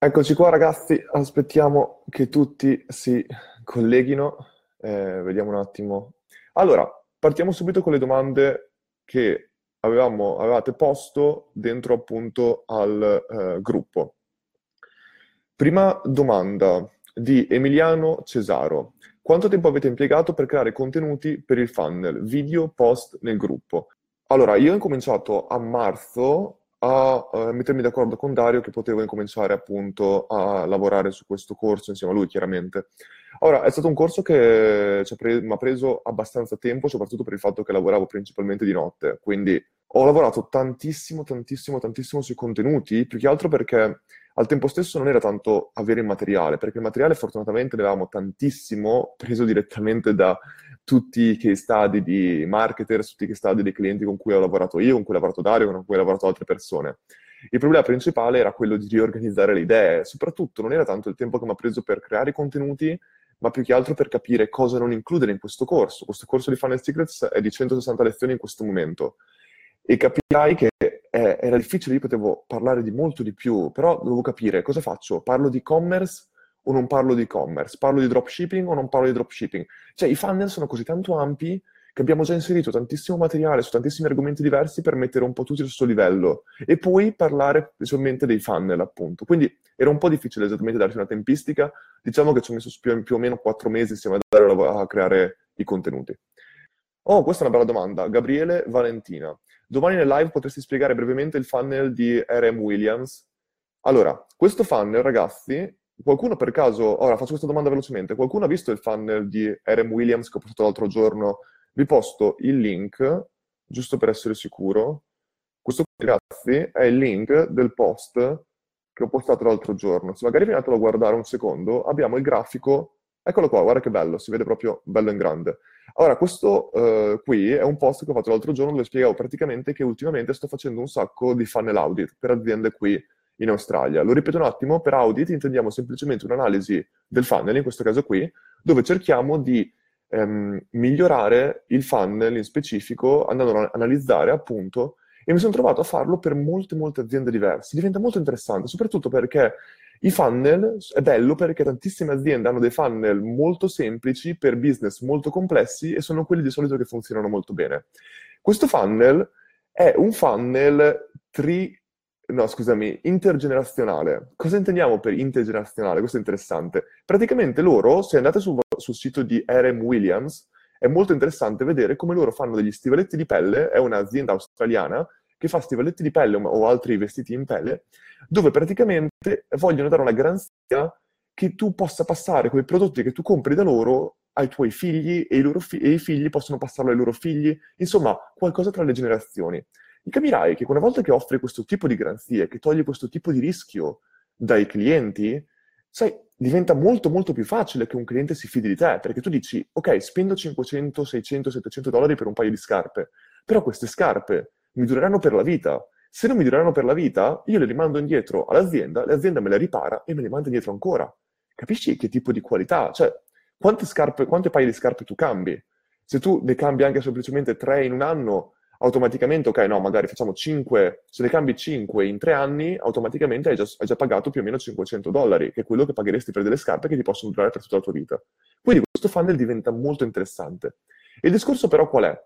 Eccoci qua ragazzi, aspettiamo che tutti si colleghino, eh, vediamo un attimo. Allora, partiamo subito con le domande che avevamo, avevate posto dentro appunto al eh, gruppo. Prima domanda di Emiliano Cesaro. Quanto tempo avete impiegato per creare contenuti per il funnel, video, post nel gruppo? Allora, io ho incominciato a marzo a uh, mettermi d'accordo con Dario che potevo incominciare appunto a lavorare su questo corso insieme a lui, chiaramente. Ora, è stato un corso che mi ha preso abbastanza tempo, soprattutto per il fatto che lavoravo principalmente di notte, quindi ho lavorato tantissimo, tantissimo, tantissimo sui contenuti, più che altro perché al tempo stesso non era tanto avere il materiale, perché il materiale fortunatamente ne avevamo tantissimo preso direttamente da tutti i case study di marketer, tutti i case study dei clienti con cui ho lavorato io, con cui ha lavorato Dario, con cui ha lavorato altre persone. Il problema principale era quello di riorganizzare le idee, soprattutto non era tanto il tempo che mi ha preso per creare i contenuti, ma più che altro per capire cosa non includere in questo corso. Questo corso di Funnel Secrets è di 160 lezioni in questo momento e capirai che eh, era difficile, io potevo parlare di molto di più, però dovevo capire cosa faccio, parlo di e-commerce o non parlo di e-commerce, parlo di dropshipping o non parlo di dropshipping. Cioè i funnel sono così tanto ampi che abbiamo già inserito tantissimo materiale su tantissimi argomenti diversi per mettere un po' tutti allo stesso livello e poi parlare principalmente dei funnel, appunto. Quindi era un po' difficile esattamente darti una tempistica, diciamo che ci ho messo più, più o meno quattro mesi insieme a, a creare i contenuti. Oh, questa è una bella domanda. Gabriele Valentina. Domani nel live potresti spiegare brevemente il funnel di RM Williams? Allora, questo funnel, ragazzi, qualcuno per caso, ora faccio questa domanda velocemente, qualcuno ha visto il funnel di RM Williams che ho postato l'altro giorno? Vi posto il link, giusto per essere sicuro. Questo qui, ragazzi, è il link del post che ho postato l'altro giorno. Se magari vi andate a guardare un secondo, abbiamo il grafico Eccolo qua, guarda che bello, si vede proprio bello in grande. Allora, questo uh, qui è un post che ho fatto l'altro giorno dove spiegavo praticamente che ultimamente sto facendo un sacco di funnel audit per aziende qui in Australia. Lo ripeto un attimo, per audit intendiamo semplicemente un'analisi del funnel, in questo caso qui, dove cerchiamo di um, migliorare il funnel in specifico, andando a analizzare appunto, e mi sono trovato a farlo per molte, molte aziende diverse. Diventa molto interessante, soprattutto perché i funnel è bello perché tantissime aziende hanno dei funnel molto semplici per business molto complessi e sono quelli di solito che funzionano molto bene. Questo funnel è un funnel tri... no, scusami, intergenerazionale. Cosa intendiamo per intergenerazionale? Questo è interessante. Praticamente loro, se andate sul, sul sito di RM Williams, è molto interessante vedere come loro fanno degli stivaletti di pelle, è un'azienda australiana che fa stivaletti di pelle o altri vestiti in pelle, dove praticamente vogliono dare una garanzia che tu possa passare quei prodotti che tu compri da loro ai tuoi figli e i, fi- e i figli possono passarlo ai loro figli, insomma, qualcosa tra le generazioni. E capirai che una volta che offri questo tipo di garanzie, che togli questo tipo di rischio dai clienti, sai, diventa molto molto più facile che un cliente si fidi di te, perché tu dici, ok, spendo 500, 600, 700 dollari per un paio di scarpe, però queste scarpe mi dureranno per la vita. Se non mi dureranno per la vita, io le rimando indietro all'azienda, l'azienda me le ripara e me le manda indietro ancora. Capisci che tipo di qualità? Cioè, quante, scarpe, quante paia di scarpe tu cambi? Se tu ne cambi anche semplicemente tre in un anno, automaticamente, ok, no, magari facciamo 5, se ne cambi 5 in tre anni, automaticamente hai già, hai già, pagato più o meno 500 dollari, che è quello che pagheresti per delle scarpe che ti possono durare per tutta la tua vita. Quindi questo funnel diventa molto interessante. Il discorso però qual è?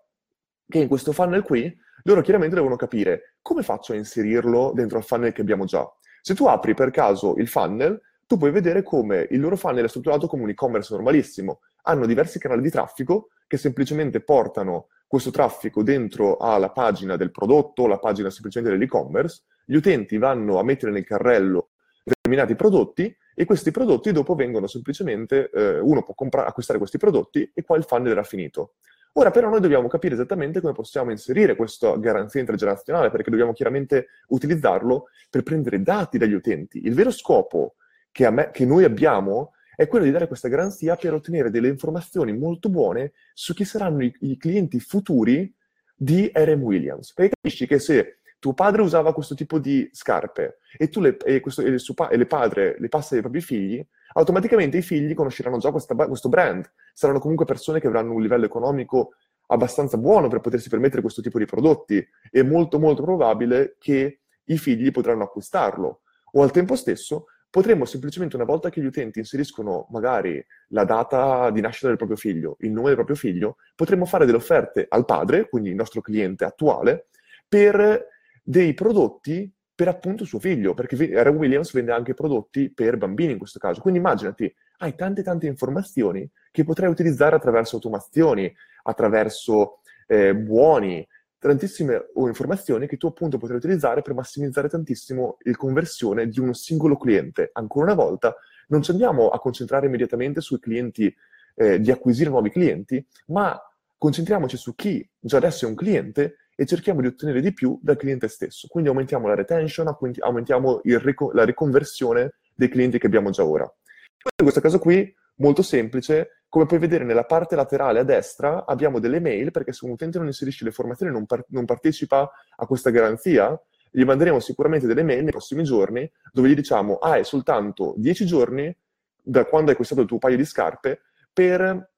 Che in questo funnel qui loro chiaramente devono capire come faccio a inserirlo dentro al funnel che abbiamo già. Se tu apri per caso il funnel, tu puoi vedere come il loro funnel è strutturato come un e-commerce normalissimo. Hanno diversi canali di traffico che semplicemente portano questo traffico dentro alla pagina del prodotto, la pagina semplicemente dell'e-commerce. Gli utenti vanno a mettere nel carrello determinati prodotti e questi prodotti dopo vengono semplicemente, eh, uno può compra- acquistare questi prodotti e qua il funnel era finito. Ora però noi dobbiamo capire esattamente come possiamo inserire questa garanzia intergenerazionale, perché dobbiamo chiaramente utilizzarlo per prendere dati dagli utenti. Il vero scopo che, me, che noi abbiamo è quello di dare questa garanzia per ottenere delle informazioni molto buone su chi saranno i, i clienti futuri di RM Williams. Perché capisci che se tuo padre usava questo tipo di scarpe e tu le, e questo, e le, e le padre le passi ai propri figli, automaticamente i figli conosceranno già questa, questo brand, saranno comunque persone che avranno un livello economico abbastanza buono per potersi permettere questo tipo di prodotti. È molto molto probabile che i figli potranno acquistarlo. O al tempo stesso potremmo semplicemente, una volta che gli utenti inseriscono magari la data di nascita del proprio figlio, il nome del proprio figlio, potremmo fare delle offerte al padre, quindi il nostro cliente attuale, per dei prodotti per appunto suo figlio, perché Aaron Williams vende anche prodotti per bambini in questo caso. Quindi immaginati, hai tante tante informazioni che potrai utilizzare attraverso automazioni, attraverso eh, buoni, tantissime informazioni che tu appunto potrai utilizzare per massimizzare tantissimo il conversione di un singolo cliente. Ancora una volta, non ci andiamo a concentrare immediatamente sui clienti, eh, di acquisire nuovi clienti, ma concentriamoci su chi già adesso è un cliente e cerchiamo di ottenere di più dal cliente stesso. Quindi aumentiamo la retention, aumentiamo rico- la riconversione dei clienti che abbiamo già ora. In questo caso qui, molto semplice, come puoi vedere nella parte laterale a destra abbiamo delle mail, perché se un utente non inserisce le informazioni non, par- non partecipa a questa garanzia, gli manderemo sicuramente delle mail nei prossimi giorni dove gli diciamo ah, hai soltanto 10 giorni da quando hai acquistato il tuo paio di scarpe per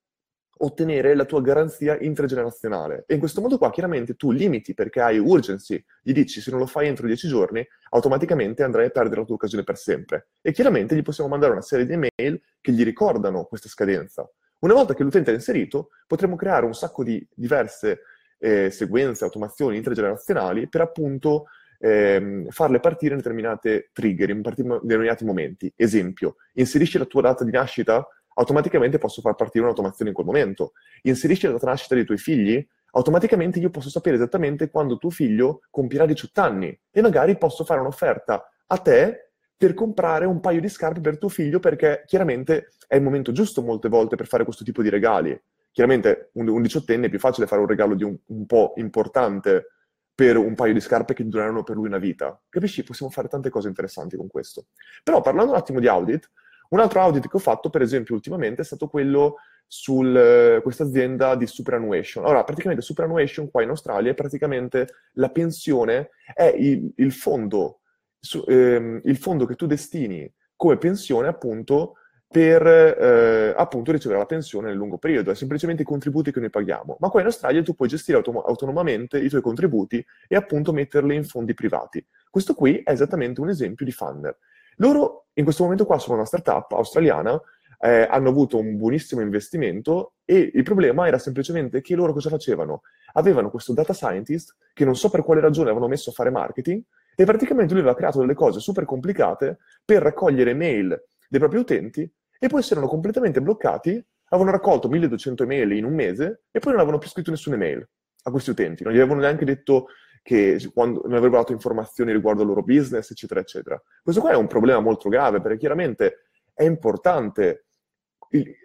ottenere la tua garanzia intergenerazionale. E in questo modo qua chiaramente tu limiti perché hai urgency, gli dici se non lo fai entro 10 giorni, automaticamente andrai a perdere la tua occasione per sempre. E chiaramente gli possiamo mandare una serie di email che gli ricordano questa scadenza. Una volta che l'utente è inserito, potremo creare un sacco di diverse eh, sequenze, automazioni intergenerazionali per appunto ehm, farle partire in determinate trigger, in determinati momenti. Esempio, inserisci la tua data di nascita automaticamente posso far partire un'automazione in quel momento. Inserisci la data nascita dei tuoi figli, automaticamente io posso sapere esattamente quando tuo figlio compirà 18 anni e magari posso fare un'offerta a te per comprare un paio di scarpe per tuo figlio perché chiaramente è il momento giusto molte volte per fare questo tipo di regali. Chiaramente un, un diciottenne è più facile fare un regalo di un, un po' importante per un paio di scarpe che dureranno per lui una vita. Capisci? Possiamo fare tante cose interessanti con questo. Però parlando un attimo di audit, un altro audit che ho fatto, per esempio, ultimamente è stato quello su uh, questa azienda di superannuation. Allora, praticamente superannuation qua in Australia è praticamente la pensione, è il, il, fondo, su, ehm, il fondo che tu destini come pensione appunto per eh, appunto ricevere la pensione nel lungo periodo, è semplicemente i contributi che noi paghiamo. Ma qua in Australia tu puoi gestire autom- autonomamente i tuoi contributi e appunto metterli in fondi privati. Questo qui è esattamente un esempio di funnel. Loro in questo momento qua sono una startup australiana, eh, hanno avuto un buonissimo investimento e il problema era semplicemente che loro cosa facevano? Avevano questo data scientist che non so per quale ragione avevano messo a fare marketing e praticamente lui aveva creato delle cose super complicate per raccogliere mail dei propri utenti e poi si erano completamente bloccati, avevano raccolto 1200 email in un mese e poi non avevano più scritto nessuna email a questi utenti, non gli avevano neanche detto che quando, non avrebbero dato informazioni riguardo al loro business, eccetera, eccetera. Questo qua è un problema molto grave perché chiaramente è importante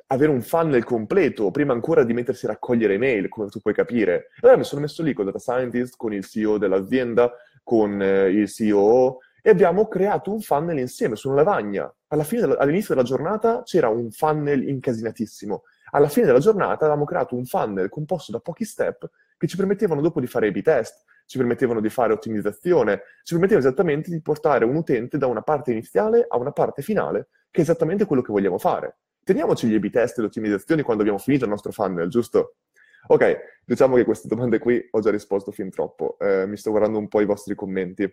avere un funnel completo prima ancora di mettersi a raccogliere email, come tu puoi capire. Allora mi sono messo lì con il data scientist, con il CEO dell'azienda, con eh, il CEO e abbiamo creato un funnel insieme su una lavagna. Della, all'inizio della giornata c'era un funnel incasinatissimo. Alla fine della giornata avevamo creato un funnel composto da pochi step che ci permettevano dopo di fare i B-test, ci permettevano di fare ottimizzazione, ci permettevano esattamente di portare un utente da una parte iniziale a una parte finale, che è esattamente quello che vogliamo fare. Teniamoci gli A-B test e le ottimizzazioni quando abbiamo finito il nostro funnel, giusto? Ok, diciamo che queste domande qui ho già risposto fin troppo. Eh, mi sto guardando un po' i vostri commenti.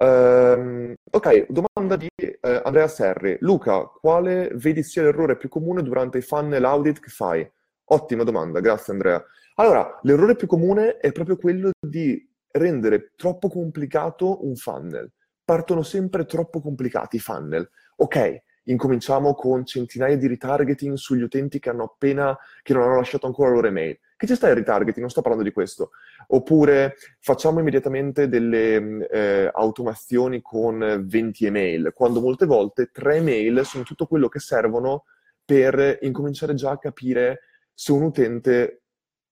Um, ok, domanda di eh, Andrea Serri. Luca, quale vedi sia l'errore più comune durante i funnel audit che fai? Ottima domanda, grazie Andrea. Allora, l'errore più comune è proprio quello di rendere troppo complicato un funnel. Partono sempre troppo complicati i funnel. Ok, incominciamo con centinaia di retargeting sugli utenti che hanno appena, che non hanno lasciato ancora la loro email. Che ci sta il retargeting? Non sto parlando di questo. Oppure facciamo immediatamente delle eh, automazioni con 20 email, quando molte volte 3 email sono tutto quello che servono per incominciare già a capire se un utente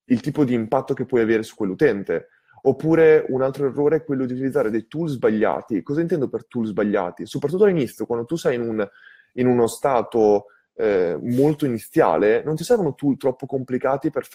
il tipo di impatto che puoi avere su quell'utente. Oppure un altro errore è quello di utilizzare dei tool sbagliati. Cosa intendo per tool sbagliati? Soprattutto all'inizio, quando tu sei in, un, in uno stato eh, molto iniziale, non ti servono tool troppo complicati per,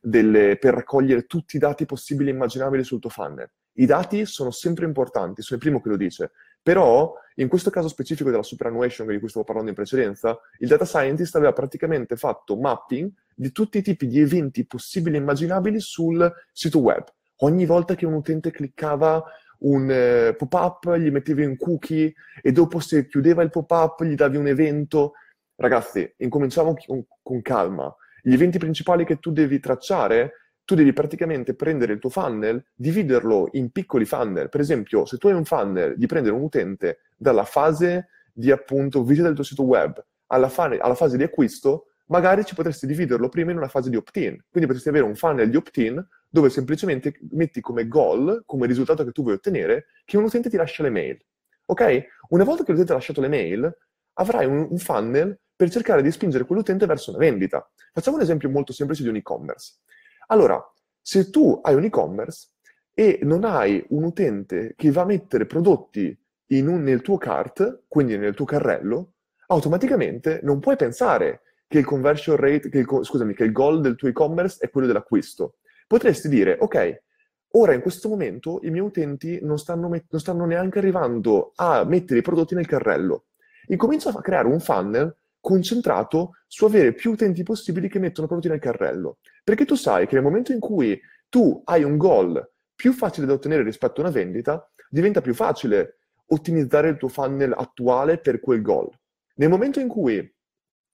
delle, per raccogliere tutti i dati possibili e immaginabili sul tuo funnel. I dati sono sempre importanti, sono il primo che lo dice, però in questo caso specifico della superannuation di cui stavo parlando in precedenza, il data scientist aveva praticamente fatto mapping di tutti i tipi di eventi possibili e immaginabili sul sito web. Ogni volta che un utente cliccava un eh, pop-up, gli mettevi un cookie e dopo se chiudeva il pop-up gli davi un evento. Ragazzi, incominciamo con, con calma. Gli eventi principali che tu devi tracciare tu devi praticamente prendere il tuo funnel, dividerlo in piccoli funnel. Per esempio, se tu hai un funnel di prendere un utente dalla fase di appunto visita del tuo sito web alla, fa- alla fase di acquisto, magari ci potresti dividerlo prima in una fase di opt-in. Quindi potresti avere un funnel di opt-in dove semplicemente metti come goal, come risultato che tu vuoi ottenere, che un utente ti lascia le mail. Ok? Una volta che l'utente ha lasciato le mail, avrai un, un funnel per cercare di spingere quell'utente verso una vendita. Facciamo un esempio molto semplice di un e-commerce. Allora, se tu hai un e-commerce e non hai un utente che va a mettere prodotti un, nel tuo cart, quindi nel tuo carrello, automaticamente non puoi pensare che il conversion rate, che il, scusami, che il goal del tuo e-commerce è quello dell'acquisto. Potresti dire, ok, ora in questo momento i miei utenti non stanno, met- non stanno neanche arrivando a mettere i prodotti nel carrello. Incomincio a creare un funnel concentrato su avere più utenti possibili che mettono prodotti nel carrello. Perché tu sai che nel momento in cui tu hai un goal più facile da ottenere rispetto a una vendita, diventa più facile ottimizzare il tuo funnel attuale per quel goal. Nel momento in cui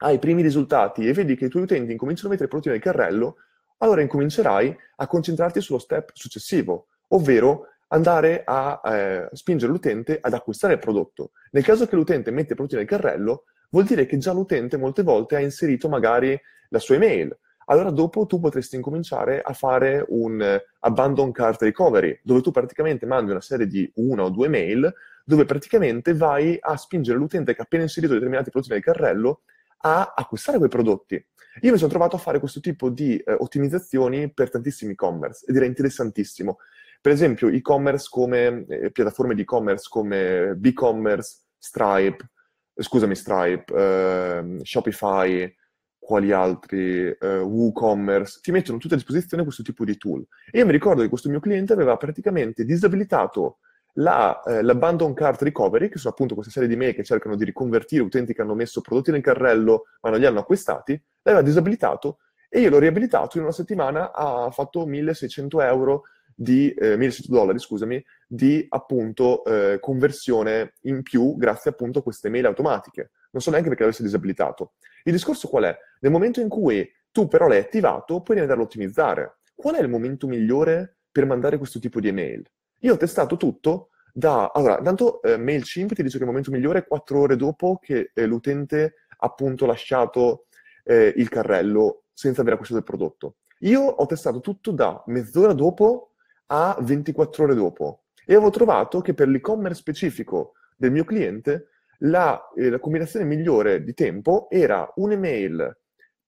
hai i primi risultati e vedi che i tuoi utenti incominciano a mettere prodotti nel carrello, allora incomincerai a concentrarti sullo step successivo, ovvero andare a eh, spingere l'utente ad acquistare il prodotto. Nel caso che l'utente mette prodotti nel carrello, vuol dire che già l'utente molte volte ha inserito magari la sua email. Allora dopo tu potresti incominciare a fare un eh, abandon cart recovery, dove tu praticamente mandi una serie di una o due mail, dove praticamente vai a spingere l'utente che ha appena inserito determinati prodotti nel carrello a acquistare quei prodotti. Io mi sono trovato a fare questo tipo di eh, ottimizzazioni per tantissimi e-commerce ed era interessantissimo. Per esempio, e-commerce come eh, piattaforme di e-commerce come BigCommerce, Stripe, scusami, Stripe, eh, Shopify, quali altri, eh, WooCommerce, ti mettono tutte a disposizione questo tipo di tool. E io mi ricordo che questo mio cliente aveva praticamente disabilitato la, eh, l'abandon cart recovery, che sono appunto queste serie di mail che cercano di riconvertire utenti che hanno messo prodotti nel carrello ma non li hanno acquistati, l'aveva disabilitato e io l'ho riabilitato in una settimana, ha fatto 1600 euro di eh, 1600 dollari, scusami, di appunto eh, conversione in più grazie appunto a queste mail automatiche. Non so neanche perché l'avesse disabilitato. Il discorso qual è? Nel momento in cui tu però l'hai attivato, puoi andarlo a ottimizzare. Qual è il momento migliore per mandare questo tipo di email? Io ho testato tutto da... Allora, tanto eh, MailChimp ti dice che il momento migliore è 4 ore dopo che eh, l'utente ha appunto lasciato eh, il carrello senza aver acquistato il prodotto. Io ho testato tutto da mezz'ora dopo a 24 ore dopo e avevo trovato che per l'e-commerce specifico del mio cliente la, eh, la combinazione migliore di tempo era un'email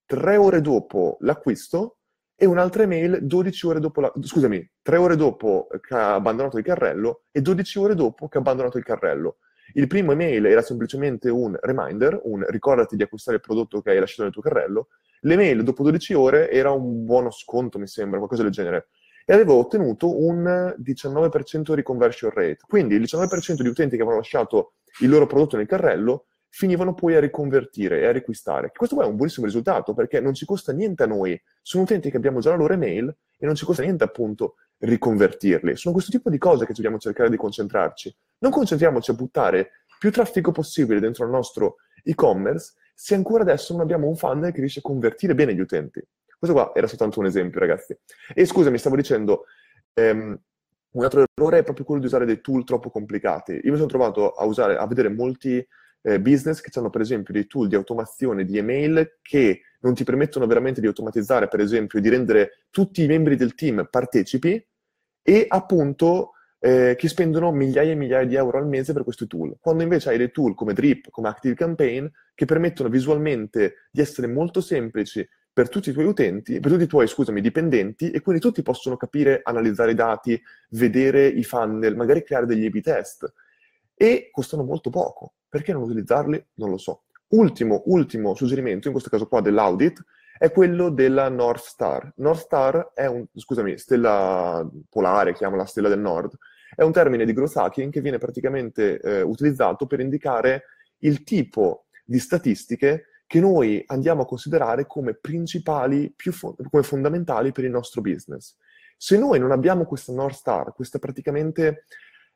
tre ore dopo l'acquisto e un'altra email 12 ore dopo la... scusami, 3 ore dopo che ha abbandonato il carrello e 12 ore dopo che ha abbandonato il carrello. Il primo email era semplicemente un reminder, un ricordati di acquistare il prodotto che hai lasciato nel tuo carrello. L'email dopo 12 ore era un buono sconto, mi sembra, qualcosa del genere e avevo ottenuto un 19% di conversion rate. Quindi il 19% di utenti che avevano lasciato il loro prodotto nel carrello finivano poi a riconvertire e a riacquistare. Questo qua è un buonissimo risultato perché non ci costa niente a noi, sono utenti che abbiamo già la loro email e non ci costa niente appunto riconvertirli. Sono questo tipo di cose che dobbiamo cercare di concentrarci. Non concentriamoci a buttare più traffico possibile dentro il nostro e-commerce se ancora adesso non abbiamo un funnel che riesce a convertire bene gli utenti. Questo qua era soltanto un esempio, ragazzi. E scusami, stavo dicendo, ehm, un altro errore è proprio quello di usare dei tool troppo complicati. Io mi sono trovato a, usare, a vedere molti eh, business che hanno per esempio dei tool di automazione di email che non ti permettono veramente di automatizzare, per esempio, di rendere tutti i membri del team partecipi e appunto eh, che spendono migliaia e migliaia di euro al mese per questi tool. Quando invece hai dei tool come Drip, come Active Campaign, che permettono visualmente di essere molto semplici, per tutti i tuoi utenti, per tutti i tuoi, scusami, dipendenti, e quindi tutti possono capire, analizzare i dati, vedere i funnel, magari creare degli A-B test. E costano molto poco. Perché non utilizzarli? Non lo so. Ultimo, ultimo suggerimento, in questo caso qua dell'audit, è quello della North Star. North Star è un, scusami, stella polare, chiamiamola stella del nord, è un termine di hacking che viene praticamente eh, utilizzato per indicare il tipo di statistiche che noi andiamo a considerare come principali, fo- come fondamentali per il nostro business. Se noi non abbiamo questa North Star, questa praticamente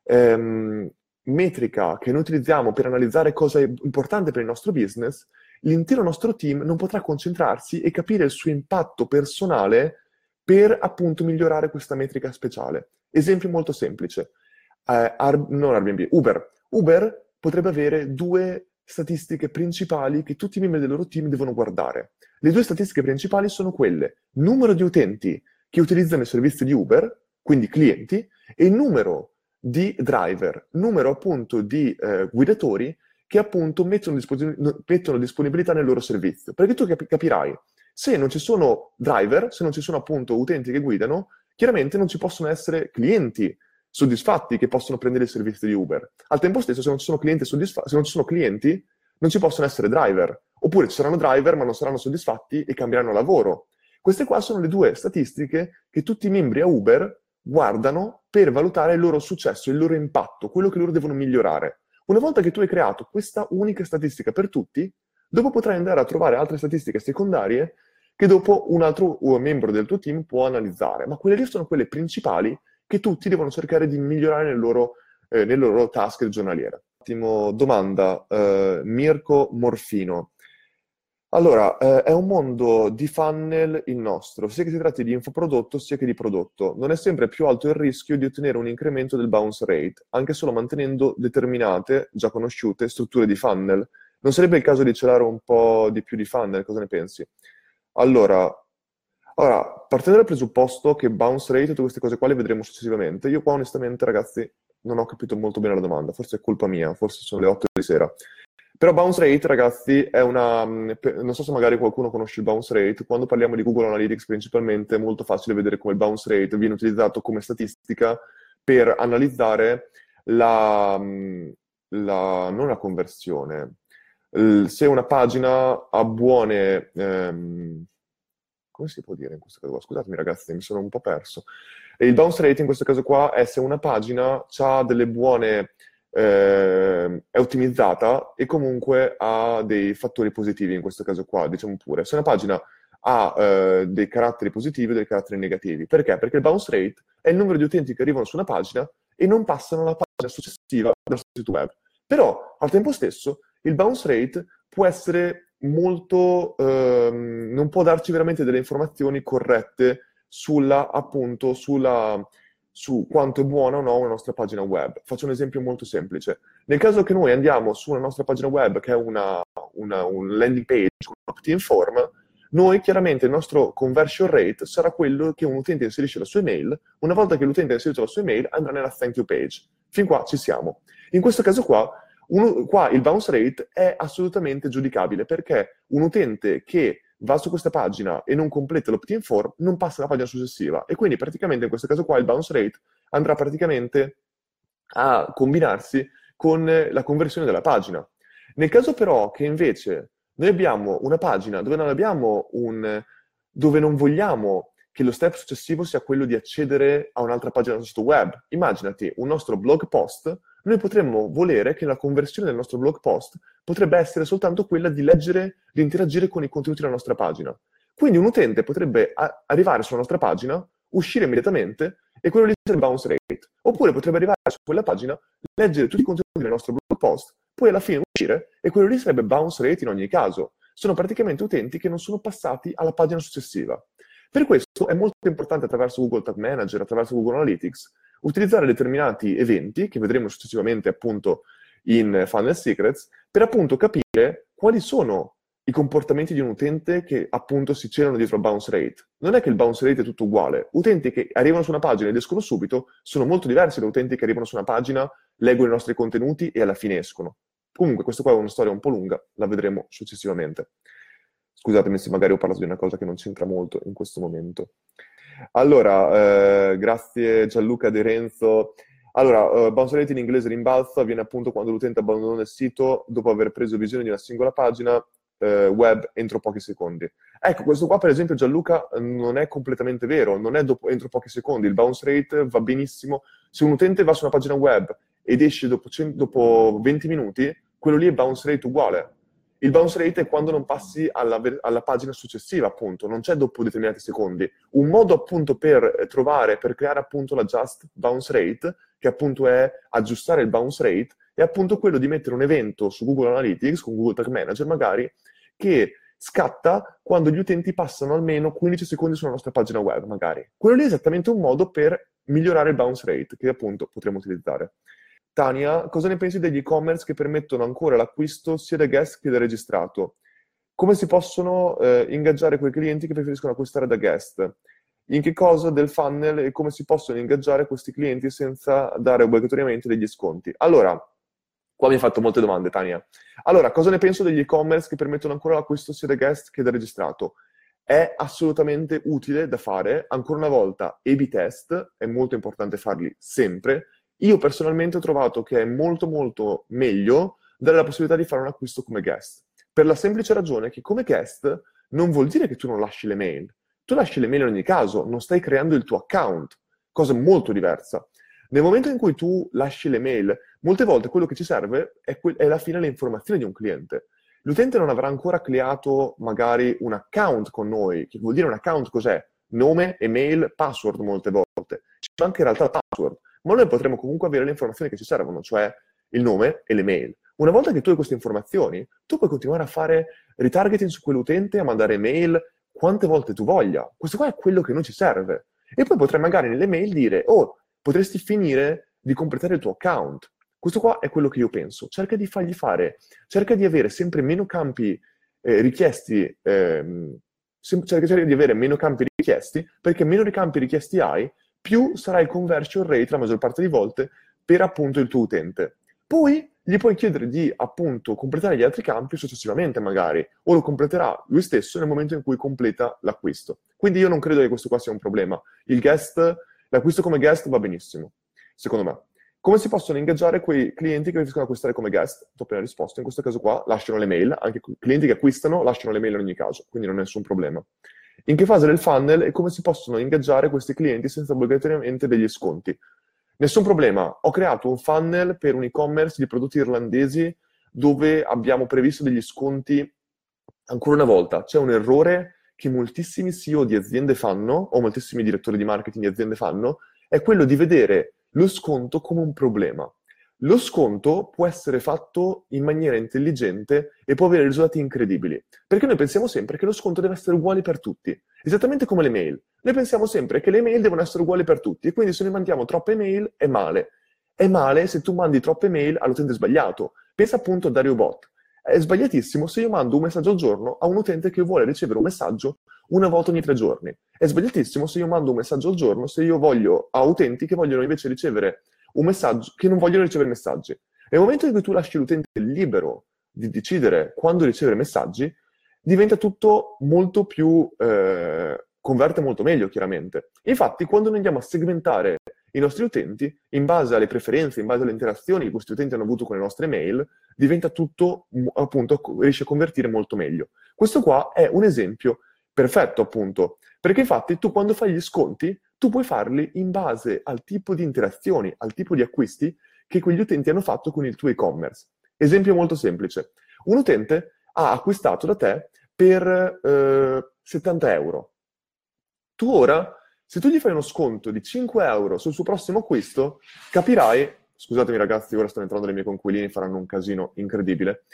ehm, metrica che noi utilizziamo per analizzare cosa è importante per il nostro business, l'intero nostro team non potrà concentrarsi e capire il suo impatto personale per appunto migliorare questa metrica speciale. Esempio molto semplice, eh, Ar- non Airbnb, Uber. Uber potrebbe avere due statistiche principali che tutti i membri del loro team devono guardare. Le due statistiche principali sono quelle, numero di utenti che utilizzano i servizi di Uber, quindi clienti, e numero di driver, numero appunto di eh, guidatori che appunto mettono, disponibil- mettono, disponibilità nel loro servizio. Perché tu cap- capirai, se non ci sono driver, se non ci sono appunto utenti che guidano, chiaramente non ci possono essere clienti soddisfatti che possono prendere il servizio di Uber. Al tempo stesso, se non ci sono clienti soddisfatti, se non ci sono clienti, non ci possono essere driver. Oppure ci saranno driver ma non saranno soddisfatti e cambieranno lavoro. Queste qua sono le due statistiche che tutti i membri a Uber guardano per valutare il loro successo, il loro impatto, quello che loro devono migliorare. Una volta che tu hai creato questa unica statistica per tutti, dopo potrai andare a trovare altre statistiche secondarie che dopo un altro membro del tuo team può analizzare, ma quelle lì sono quelle principali che tutti devono cercare di migliorare nel loro, eh, nelle loro task giornaliere. Attimo, domanda, eh, Mirko Morfino. Allora, eh, è un mondo di funnel il nostro, sia che si tratti di infoprodotto sia che di prodotto. Non è sempre più alto il rischio di ottenere un incremento del bounce rate, anche solo mantenendo determinate, già conosciute, strutture di funnel. Non sarebbe il caso di celare un po' di più di funnel? Cosa ne pensi? Allora, allora, partendo dal presupposto che bounce rate e tutte queste cose qua le vedremo successivamente, io qua onestamente, ragazzi, non ho capito molto bene la domanda, forse è colpa mia, forse sono le 8 di sera. Però bounce rate, ragazzi, è una... Mm, non so se magari qualcuno conosce il bounce rate, quando parliamo di Google Analytics principalmente è molto facile vedere come il bounce rate viene utilizzato come statistica per analizzare la... Mm, la non la conversione, se una pagina ha buone... Ehm, come si può dire in questo caso? Scusatemi ragazzi, mi sono un po' perso. Il bounce rate in questo caso qua è se una pagina ha delle buone, eh, è ottimizzata e comunque ha dei fattori positivi in questo caso qua, diciamo pure. Se una pagina ha eh, dei caratteri positivi o dei caratteri negativi. Perché? Perché il bounce rate è il numero di utenti che arrivano su una pagina e non passano alla pagina successiva del sito web. Però, al tempo stesso, il bounce rate può essere molto, ehm, non può darci veramente delle informazioni corrette sulla, appunto, sulla, su quanto è buona o no una nostra pagina web. Faccio un esempio molto semplice. Nel caso che noi andiamo su una nostra pagina web che è una, una, un landing page, un opt-in form, noi chiaramente il nostro conversion rate sarà quello che un utente inserisce la sua email, una volta che l'utente ha inserito la sua email andrà nella thank you page. Fin qua ci siamo. In questo caso qua uno, qua il bounce rate è assolutamente giudicabile perché un utente che va su questa pagina e non completa l'opt-in form non passa alla pagina successiva e quindi praticamente in questo caso qua il bounce rate andrà praticamente a combinarsi con la conversione della pagina. Nel caso però che invece noi abbiamo una pagina dove non un dove non vogliamo che lo step successivo sia quello di accedere a un'altra pagina del sito web. Immaginati un nostro blog post noi potremmo volere che la conversione del nostro blog post potrebbe essere soltanto quella di leggere, di interagire con i contenuti della nostra pagina. Quindi un utente potrebbe a- arrivare sulla nostra pagina, uscire immediatamente e quello lì sarebbe bounce rate. Oppure potrebbe arrivare su quella pagina, leggere tutti i contenuti del nostro blog post, poi alla fine uscire e quello lì sarebbe bounce rate in ogni caso. Sono praticamente utenti che non sono passati alla pagina successiva. Per questo è molto importante attraverso Google Tag Manager, attraverso Google Analytics, utilizzare determinati eventi, che vedremo successivamente appunto in Funnel Secrets, per appunto capire quali sono i comportamenti di un utente che appunto si celano dietro al bounce rate. Non è che il bounce rate è tutto uguale. Utenti che arrivano su una pagina ed escono subito sono molto diversi da utenti che arrivano su una pagina, leggono i nostri contenuti e alla fine escono. Comunque, questa qua è una storia un po' lunga, la vedremo successivamente. Scusatemi se magari ho parlato di una cosa che non c'entra molto in questo momento. Allora, eh, grazie Gianluca De Renzo. Allora, uh, bounce rate in inglese rimbalzo avviene appunto quando l'utente abbandona il sito dopo aver preso visione di una singola pagina eh, web entro pochi secondi. Ecco, questo qua per esempio Gianluca non è completamente vero, non è dopo, entro pochi secondi, il bounce rate va benissimo. Se un utente va su una pagina web ed esce dopo, dopo 20 minuti, quello lì è bounce rate uguale. Il bounce rate è quando non passi alla, alla, pagina successiva, appunto, non c'è dopo determinati secondi. Un modo appunto per trovare, per creare appunto la just bounce rate, che appunto è aggiustare il bounce rate, è appunto quello di mettere un evento su Google Analytics, con Google Tag Manager magari, che scatta quando gli utenti passano almeno 15 secondi sulla nostra pagina web, magari. Quello lì è esattamente un modo per migliorare il bounce rate, che appunto potremo utilizzare. Tania, cosa ne pensi degli e-commerce che permettono ancora l'acquisto sia da guest che da registrato? Come si possono eh, ingaggiare quei clienti che preferiscono acquistare da guest? In che cosa del funnel e come si possono ingaggiare questi clienti senza dare obbligatoriamente degli sconti? Allora, Qua mi hai fatto molte domande, Tania. Allora, cosa ne penso degli e-commerce che permettono ancora l'acquisto sia da guest che da registrato? È assolutamente utile da fare. Ancora una volta, A-B test, è molto importante farli sempre. Io personalmente ho trovato che è molto molto meglio dare la possibilità di fare un acquisto come guest. Per la semplice ragione che come guest non vuol dire che tu non lasci le mail. Tu lasci le mail in ogni caso, non stai creando il tuo account, cosa molto diversa. Nel momento in cui tu lasci le mail, molte volte quello che ci serve è, que- è alla fine le informazioni di un cliente. L'utente non avrà ancora creato magari un account con noi, che vuol dire un account cos'è? Nome, email, password molte volte. C'è anche in realtà password, ma noi potremo comunque avere le informazioni che ci servono, cioè il nome e l'email. Una volta che tu hai queste informazioni, tu puoi continuare a fare retargeting su quell'utente, a mandare mail quante volte tu voglia. Questo qua è quello che non ci serve. E poi potrai magari nelle mail dire, oh, potresti finire di completare il tuo account. Questo qua è quello che io penso. Cerca di fargli fare, cerca di avere sempre meno campi eh, richiesti, ehm, cerca di avere meno campi richiesti, perché meno campi richiesti hai, più sarà il conversion rate la maggior parte di volte per appunto il tuo utente. Poi gli puoi chiedere di appunto completare gli altri campi successivamente magari, o lo completerà lui stesso nel momento in cui completa l'acquisto. Quindi io non credo che questo qua sia un problema. Il guest L'acquisto come guest va benissimo, secondo me. Come si possono ingaggiare quei clienti che preferiscono acquistare come guest? Ti ho appena risposto. In questo caso qua lasciano le mail, anche i clienti che acquistano lasciano le mail in ogni caso, quindi non è nessun problema. In che fase del funnel e come si possono ingaggiare questi clienti senza obbligatoriamente degli sconti? Nessun problema. Ho creato un funnel per un e-commerce di prodotti irlandesi dove abbiamo previsto degli sconti. Ancora una volta, c'è un errore che moltissimi CEO di aziende fanno, o moltissimi direttori di marketing di aziende fanno, è quello di vedere lo sconto come un problema. Lo sconto può essere fatto in maniera intelligente e può avere risultati incredibili, perché noi pensiamo sempre che lo sconto deve essere uguale per tutti, esattamente come le mail. Noi pensiamo sempre che le mail devono essere uguali per tutti e quindi se noi mandiamo troppe mail è male. È male se tu mandi troppe mail all'utente sbagliato. Pensa appunto a Dario Bot. È sbagliatissimo se io mando un messaggio al giorno a un utente che vuole ricevere un messaggio una volta ogni tre giorni. È sbagliatissimo se io mando un messaggio al giorno se io voglio a utenti che vogliono invece ricevere un messaggio, che non vogliono ricevere messaggi. Nel momento in cui tu lasci l'utente libero di decidere quando ricevere messaggi, diventa tutto molto più, eh, converte molto meglio chiaramente. Infatti, quando noi andiamo a segmentare i nostri utenti, in base alle preferenze, in base alle interazioni che questi utenti hanno avuto con le nostre mail, diventa tutto, appunto, riesce a convertire molto meglio. Questo qua è un esempio perfetto, appunto, perché infatti tu quando fai gli sconti, tu puoi farli in base al tipo di interazioni, al tipo di acquisti che quegli utenti hanno fatto con il tuo e-commerce. Esempio molto semplice. Un utente ha acquistato da te per eh, 70 euro. Tu ora se tu gli fai uno sconto di 5 euro sul suo prossimo acquisto, capirai, scusatemi ragazzi, ora stanno entrando le mie conquilini, faranno un casino incredibile.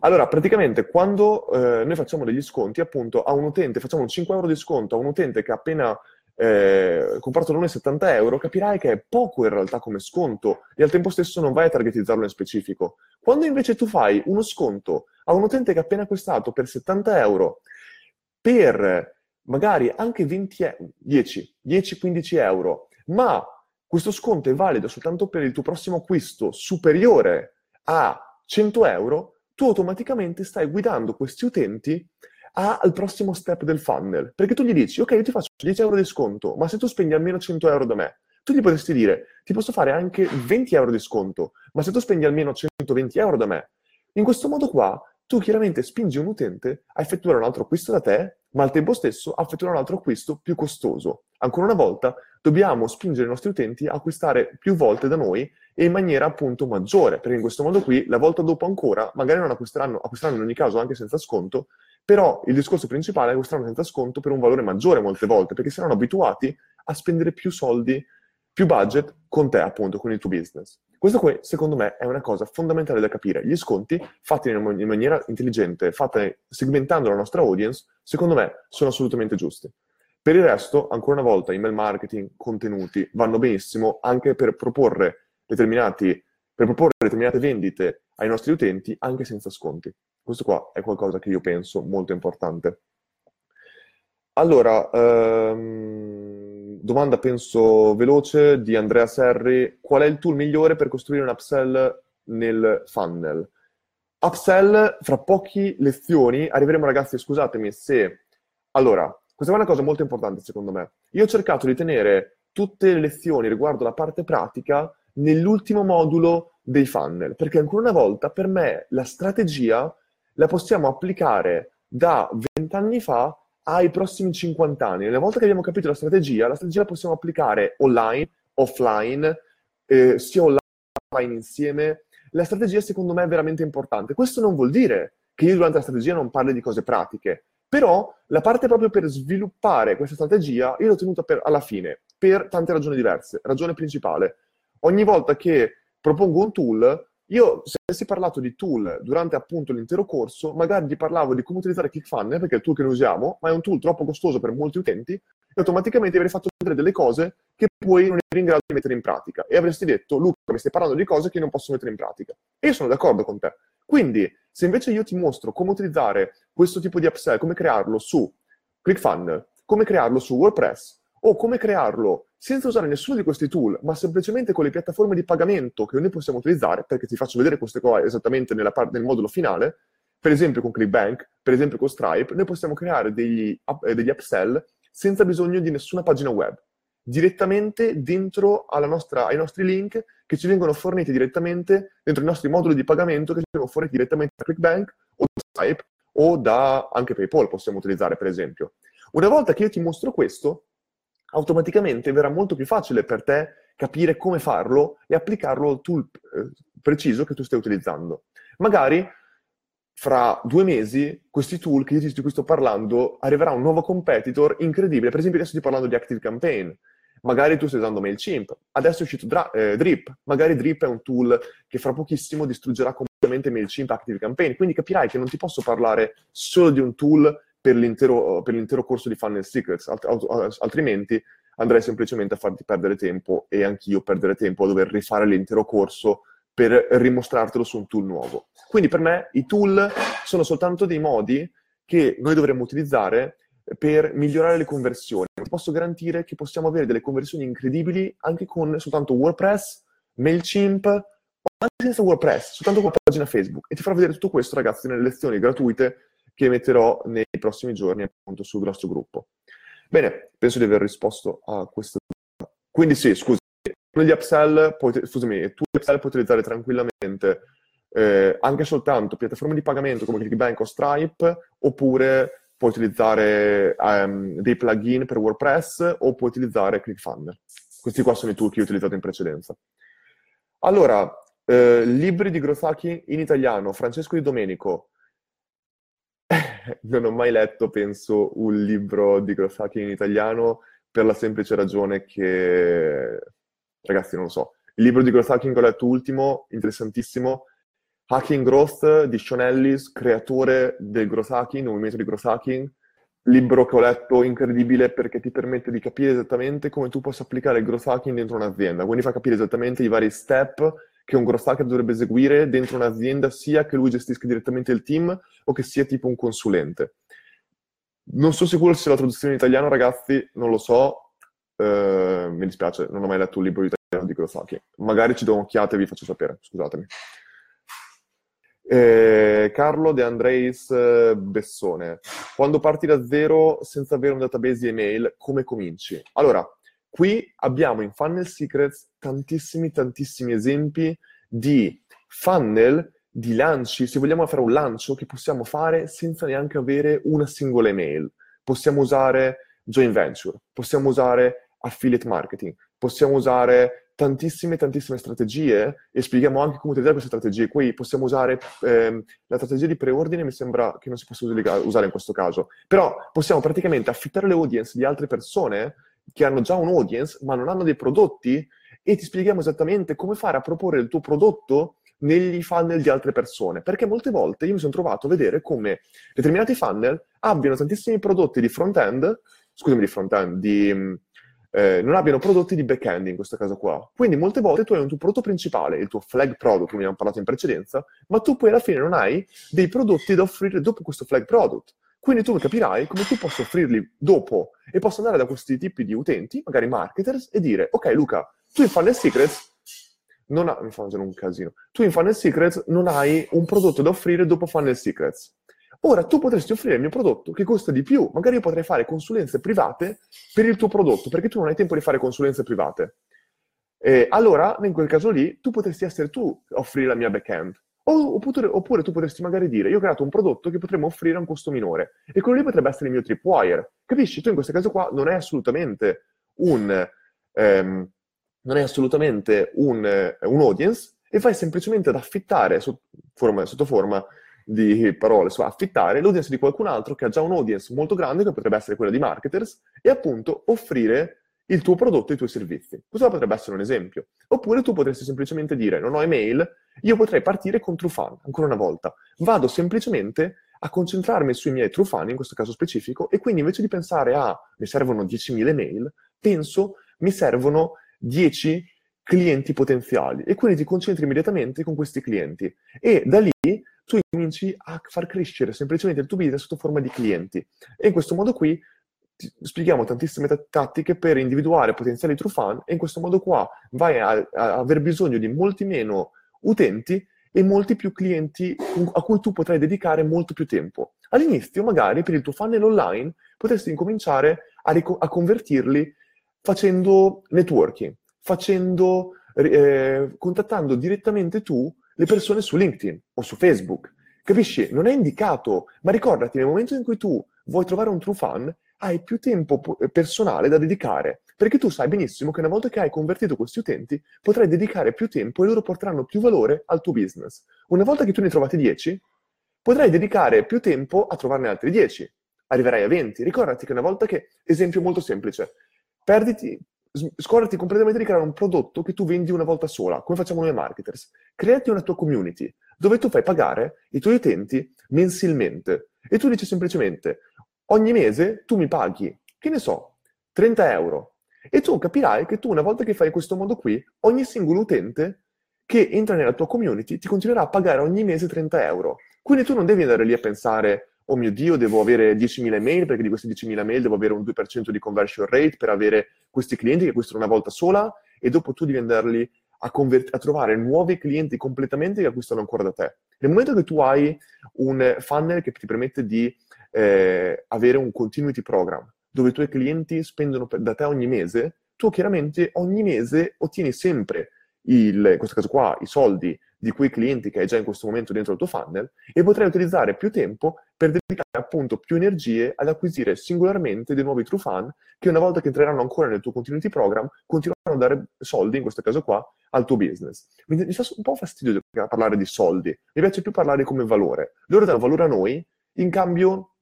Allora, praticamente quando eh, noi facciamo degli sconti, appunto, a un utente, facciamo un 5 euro di sconto a un utente che ha appena eh, comprato da noi 70 euro, capirai che è poco in realtà come sconto e al tempo stesso non vai a targetizzarlo in specifico. Quando invece tu fai uno sconto a un utente che ha appena acquistato per 70 euro per magari anche 20, 10, 10-15 euro, ma questo sconto è valido soltanto per il tuo prossimo acquisto superiore a 100 euro, tu automaticamente stai guidando questi utenti al prossimo step del funnel. Perché tu gli dici, ok, io ti faccio 10 euro di sconto, ma se tu spendi almeno 100 euro da me, tu gli potresti dire, ti posso fare anche 20 euro di sconto, ma se tu spendi almeno 120 euro da me. In questo modo qua, tu chiaramente spingi un utente a effettuare un altro acquisto da te ma al tempo stesso effettuare un altro acquisto più costoso. Ancora una volta, dobbiamo spingere i nostri utenti a acquistare più volte da noi e in maniera appunto maggiore, perché in questo modo qui, la volta dopo ancora, magari non acquisteranno, acquisteranno in ogni caso anche senza sconto, però il discorso principale è che acquisteranno senza sconto per un valore maggiore molte volte, perché saranno abituati a spendere più soldi, più budget con te appunto, con il tuo business. Questo qui, secondo me, è una cosa fondamentale da capire. Gli sconti, fatti in maniera intelligente, fatti segmentando la nostra audience, secondo me, sono assolutamente giusti. Per il resto, ancora una volta, email marketing, contenuti vanno benissimo anche per proporre per proporre determinate vendite ai nostri utenti anche senza sconti. Questo qua è qualcosa che io penso molto importante. Allora, ehm, domanda penso veloce di Andrea Serri. Qual è il tool migliore per costruire un upsell nel funnel? Upsell, fra poche lezioni, arriveremo ragazzi, scusatemi se... Allora, questa è una cosa molto importante secondo me. Io ho cercato di tenere tutte le lezioni riguardo la parte pratica nell'ultimo modulo dei funnel, perché ancora una volta per me la strategia la possiamo applicare da vent'anni fa ai prossimi 50 anni. Una volta che abbiamo capito la strategia, la strategia la possiamo applicare online, offline, eh, sia online che offline insieme. La strategia secondo me è veramente importante. Questo non vuol dire che io durante la strategia non parli di cose pratiche, però la parte proprio per sviluppare questa strategia io l'ho tenuta per, alla fine, per tante ragioni diverse. Ragione principale, ogni volta che propongo un tool, io, se avessi parlato di tool durante appunto l'intero corso, magari ti parlavo di come utilizzare ClickFunnels, perché è il tool che noi usiamo, ma è un tool troppo costoso per molti utenti, e automaticamente avrei fatto vedere delle cose che poi non eri in grado di mettere in pratica. E avresti detto, Luca, mi stai parlando di cose che non posso mettere in pratica. E io sono d'accordo con te. Quindi, se invece io ti mostro come utilizzare questo tipo di upsell, come crearlo su ClickFunnels, come crearlo su WordPress, o come crearlo senza usare nessuno di questi tool, ma semplicemente con le piattaforme di pagamento che noi possiamo utilizzare, perché ti faccio vedere queste cose esattamente par- nel modulo finale, per esempio con ClickBank, per esempio con Stripe, noi possiamo creare degli, eh, degli upsell senza bisogno di nessuna pagina web, direttamente dentro nostra, ai nostri link che ci vengono forniti direttamente dentro i nostri moduli di pagamento che ci vengono forniti direttamente da ClickBank o da Stripe o da anche PayPal possiamo utilizzare per esempio. Una volta che io ti mostro questo, automaticamente verrà molto più facile per te capire come farlo e applicarlo al tool eh, preciso che tu stai utilizzando. Magari fra due mesi questi tool di cui sto parlando arriverà un nuovo competitor incredibile. Per esempio adesso ti parlando di Active Campaign. Magari tu stai usando MailChimp, adesso è uscito Dra- eh, Drip, magari Drip è un tool che fra pochissimo distruggerà completamente MailChimp Active Campaign, quindi capirai che non ti posso parlare solo di un tool per l'intero, per l'intero corso di Funnel Secrets, alt- altrimenti andrei semplicemente a farti perdere tempo e anch'io perdere tempo a dover rifare l'intero corso per rimostrartelo su un tool nuovo. Quindi per me i tool sono soltanto dei modi che noi dovremmo utilizzare per migliorare le conversioni. Ti posso garantire che possiamo avere delle conversioni incredibili anche con soltanto WordPress, MailChimp, anche senza WordPress, soltanto con la pagina Facebook. E ti farò vedere tutto questo, ragazzi, nelle lezioni gratuite che metterò nei prossimi giorni appunto sul nostro gruppo. Bene, penso di aver risposto a questa domanda. Quindi sì, scusi, gli upsell, puoi, scusami, tu gli upsell puoi utilizzare tranquillamente eh, anche soltanto piattaforme di pagamento come ClickBank o Stripe, oppure puoi utilizzare um, dei plugin per WordPress o puoi utilizzare ClickFunnels. Questi qua sono i tool che ho utilizzato in precedenza. Allora, eh, libri di growth hacking in italiano, Francesco Di Domenico, non ho mai letto, penso, un libro di growth hacking in italiano per la semplice ragione che, ragazzi, non lo so. Il libro di growth hacking che ho letto ultimo, interessantissimo, Hacking Growth di Sean Ellis, creatore del growth hacking, movimento di growth hacking. Libro che ho letto incredibile perché ti permette di capire esattamente come tu possa applicare il growth hacking dentro un'azienda. Quindi fa capire esattamente i vari step che un growth hacker dovrebbe eseguire dentro un'azienda, sia che lui gestisca direttamente il team o che sia tipo un consulente. Non sono sicuro se la traduzione in italiano, ragazzi, non lo so, eh, mi dispiace, non ho mai letto un libro italiano di growth hacking. Magari ci do un'occhiata e vi faccio sapere, scusatemi. Eh, Carlo De Andreis eh, Bessone, quando parti da zero senza avere un database email, come cominci? Allora, Qui abbiamo in Funnel Secrets tantissimi, tantissimi esempi di funnel, di lanci, se vogliamo fare un lancio che possiamo fare senza neanche avere una singola email. Possiamo usare joint venture, possiamo usare affiliate marketing, possiamo usare tantissime, tantissime strategie e spieghiamo anche come utilizzare queste strategie. Qui possiamo usare ehm, la strategia di preordine, mi sembra che non si possa usare in questo caso, però possiamo praticamente affittare le audience di altre persone che hanno già un audience ma non hanno dei prodotti e ti spieghiamo esattamente come fare a proporre il tuo prodotto negli funnel di altre persone. Perché molte volte io mi sono trovato a vedere come determinati funnel abbiano tantissimi prodotti di front-end, scusami, di front-end, di eh, non abbiano prodotti di back-end in questo caso qua. Quindi molte volte tu hai un tuo prodotto principale, il tuo flag product, come abbiamo parlato in precedenza, ma tu poi alla fine non hai dei prodotti da offrire dopo questo flag product. Quindi tu capirai come tu posso offrirli dopo e posso andare da questi tipi di utenti, magari marketers, e dire, ok Luca, tu in Funnel Secrets non ha, mi fa un casino, tu in Funnel Secrets non hai un prodotto da offrire dopo Funnel Secrets. Ora tu potresti offrire il mio prodotto che costa di più, magari io potrei fare consulenze private per il tuo prodotto, perché tu non hai tempo di fare consulenze private. E allora, in quel caso lì, tu potresti essere tu a offrire la mia back-end. Oppure, oppure, tu potresti magari dire, io ho creato un prodotto che potremmo offrire a un costo minore, e quello lì potrebbe essere il mio tripwire. Capisci? Tu in questo caso qua non è assolutamente un, um, non è assolutamente un, un, audience, e vai semplicemente ad affittare, sotto forma, sotto forma di parole su affittare l'audience di qualcun altro che ha già un audience molto grande, che potrebbe essere quella di marketers, e appunto offrire il tuo prodotto e i tuoi servizi. Questo potrebbe essere un esempio. Oppure tu potresti semplicemente dire, non ho email, io potrei partire con Trufan, ancora una volta. Vado semplicemente a concentrarmi sui miei trufani, in questo caso specifico, e quindi invece di pensare a mi servono 10.000 email, penso mi servono 10 clienti potenziali e quindi ti concentri immediatamente con questi clienti e da lì tu cominci a far crescere semplicemente il tuo business sotto forma di clienti. E in questo modo qui spieghiamo tantissime t- tattiche per individuare potenziali true fan e in questo modo qua vai a, a aver bisogno di molti meno utenti e molti più clienti a cui tu potrai dedicare molto più tempo. All'inizio, magari per il tuo funnel online, potresti incominciare a, ric- a convertirli facendo networking, facendo, eh, contattando direttamente tu le persone su LinkedIn o su Facebook. Capisci? Non è indicato, ma ricordati, nel momento in cui tu vuoi trovare un true fan, hai più tempo personale da dedicare, perché tu sai benissimo che una volta che hai convertito questi utenti, potrai dedicare più tempo e loro porteranno più valore al tuo business. Una volta che tu ne hai trovati 10, potrai dedicare più tempo a trovarne altri 10. Arriverai a 20. Ricordati che una volta che, esempio molto semplice, perditi, scordati completamente di creare un prodotto che tu vendi una volta sola, come facciamo noi marketers. Creati una tua community dove tu fai pagare i tuoi utenti mensilmente e tu dici semplicemente ogni mese tu mi paghi, che ne so, 30 euro e tu capirai che tu una volta che fai questo modo qui, ogni singolo utente che entra nella tua community ti continuerà a pagare ogni mese 30 euro. Quindi tu non devi andare lì a pensare oh mio Dio, devo avere 10.000 mail, perché di queste 10.000 mail devo avere un 2% di conversion rate per avere questi clienti che acquistano una volta sola e dopo tu devi andarli a, convert- a, trovare nuovi clienti completamente che acquistano ancora da te. Nel momento che tu hai un funnel che ti permette di eh, avere un continuity program, dove i tuoi clienti spendono per, da te ogni mese, tu chiaramente ogni mese ottieni sempre il, in questo caso qua, i soldi di quei clienti che hai già in questo momento dentro il tuo funnel e potrai utilizzare più tempo per dedicare appunto più energie ad acquisire singolarmente dei nuovi true fan che una volta che entreranno ancora nel tuo continuity program continueranno a dare soldi, in questo caso qua, al tuo business. Mi, mi fa un po' fastidio parlare di soldi, mi piace più parlare come valore. Loro danno valore a noi in cambio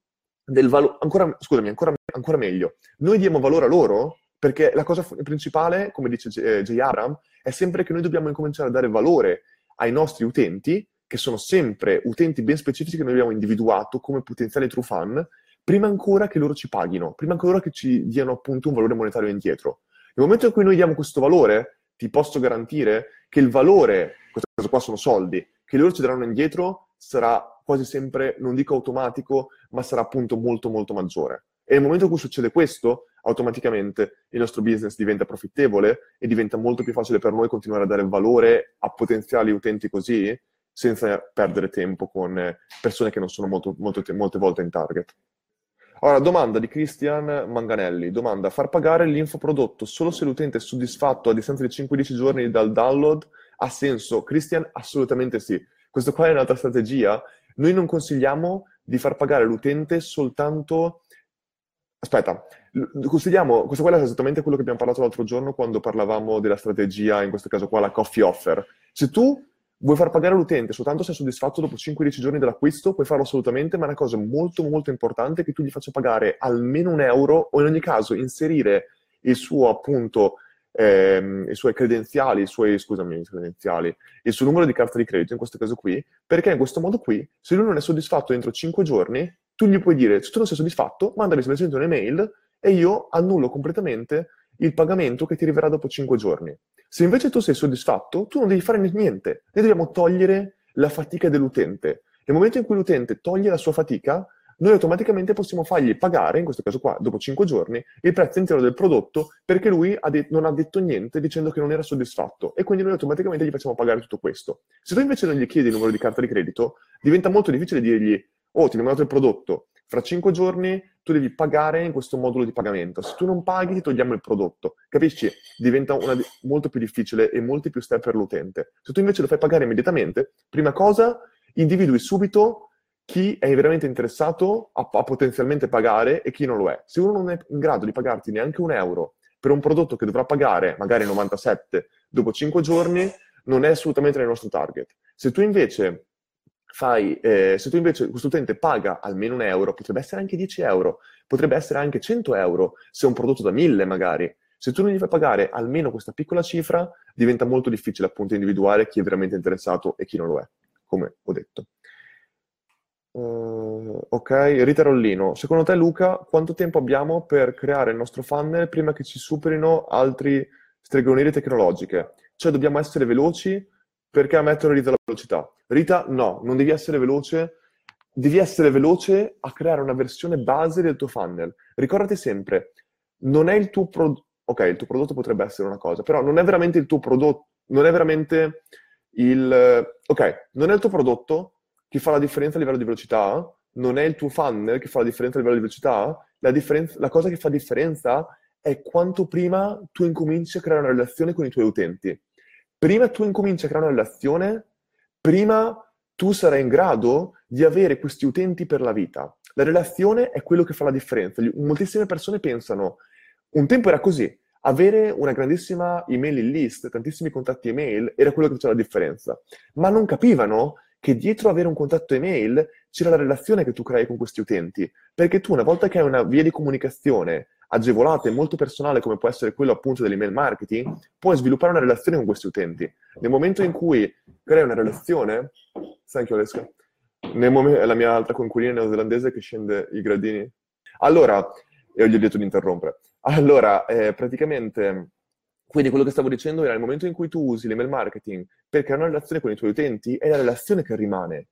del valore, ancora, scusami, ancora, ancora meglio, noi diamo valore a loro perché la cosa principale, come dice J. J. Abram, è sempre che noi dobbiamo incominciare a dare valore ai nostri utenti, che sono sempre utenti ben specifici che noi abbiamo individuato come potenziali true fan, prima ancora che loro ci paghino, prima ancora che ci diano appunto un valore monetario indietro. Nel momento in cui noi diamo questo valore, ti posso garantire che il valore, in questo caso qua sono soldi, che loro ci daranno indietro sarà quasi sempre, non dico automatico, ma sarà appunto molto molto maggiore. E nel momento in cui succede questo, automaticamente il nostro business diventa profittevole e diventa molto più facile per noi continuare a dare valore a potenziali utenti così, senza perdere tempo con persone che non sono molto, molto, molte volte in target. Ora, domanda di Christian Manganelli. Domanda, far pagare l'infoprodotto solo se l'utente è soddisfatto a distanza di 5-10 giorni dal download ha senso? Christian, assolutamente sì. Questa qua è un'altra strategia. Noi non consigliamo di far pagare l'utente soltanto Aspetta, consideriamo, questo qua è esattamente quello che abbiamo parlato l'altro giorno quando parlavamo della strategia, in questo caso qua la coffee offer. Se tu vuoi far pagare l'utente soltanto se è soddisfatto dopo 5-10 giorni dell'acquisto, puoi farlo assolutamente, ma è una cosa molto molto importante che tu gli faccia pagare almeno un euro o in ogni caso inserire il suo appunto ehm, i suoi credenziali, i suoi, scusami, credenziali, il suo numero di carta di credito in questo caso qui, perché in questo modo qui, se lui non è soddisfatto entro 5 giorni, tu gli puoi dire, se tu non sei soddisfatto, mandami semplicemente un'email e io annullo completamente il pagamento che ti arriverà dopo 5 giorni. Se invece tu sei soddisfatto, tu non devi fare niente, noi dobbiamo togliere la fatica dell'utente. Nel momento in cui l'utente toglie la sua fatica, noi automaticamente possiamo fargli pagare, in questo caso qua, dopo 5 giorni, il prezzo intero del prodotto perché lui ha de- non ha detto niente dicendo che non era soddisfatto e quindi noi automaticamente gli facciamo pagare tutto questo. Se tu invece non gli chiedi il numero di carta di credito, diventa molto difficile dirgli, oh, ti ho mandato il prodotto, fra 5 giorni tu devi pagare in questo modulo di pagamento. Se tu non paghi, ti togliamo il prodotto. Capisci? Diventa una, molto più difficile e molti più step per l'utente. Se tu invece lo fai pagare immediatamente, prima cosa, individui subito chi è veramente interessato a, a, potenzialmente pagare e chi non lo è. Se uno non è in grado di pagarti neanche un euro per un prodotto che dovrà pagare magari 97 dopo 5 giorni, non è assolutamente nel nostro target. Se tu invece fai, eh, se tu invece questo utente paga almeno un euro, potrebbe essere anche 10 euro, potrebbe essere anche 100 euro, se è un prodotto da 1000 magari. Se tu non gli fai pagare almeno questa piccola cifra, diventa molto difficile appunto individuare chi è veramente interessato e chi non lo è, come ho detto. Uh, ok, Rita Rollino, secondo te Luca, quanto tempo abbiamo per creare il nostro funnel prima che ci superino altri stregonerie tecnologiche? Cioè dobbiamo essere veloci perché a mettere Rita la velocità. Rita, no, non devi essere veloce, devi essere veloce a creare una versione base del tuo funnel. Ricordati sempre, non è il tuo prodotto, ok, il tuo prodotto potrebbe essere una cosa, però non è veramente il tuo prodotto, non è veramente il, ok, non è il tuo prodotto che fa la differenza a livello di velocità, non è il tuo funnel che fa la differenza a livello di velocità, la, differenza, la cosa che fa differenza è quanto prima tu incominci a creare una relazione con i tuoi utenti. Prima tu incominci a creare una relazione, prima tu sarai in grado di avere questi utenti per la vita. La relazione è quello che fa la differenza. Moltissime persone pensano, un tempo era così, avere una grandissima email list, tantissimi contatti email, era quello che faceva la differenza, ma non capivano che dietro avere un contatto email c'era la relazione che tu crei con questi utenti. Perché tu, una volta che hai una via di comunicazione agevolata e molto personale, come può essere quello appunto dell'email marketing, puoi sviluppare una relazione con questi utenti. Nel momento in cui crei una relazione, thank you Alesca, nel momento, è la mia altra coinquilina neozelandese che scende i gradini. Allora, e gli ho detto di interrompere. Allora, eh, praticamente quindi quello che stavo dicendo era nel momento in cui tu usi l'email marketing per creare una relazione con i tuoi utenti, è la relazione che rimane.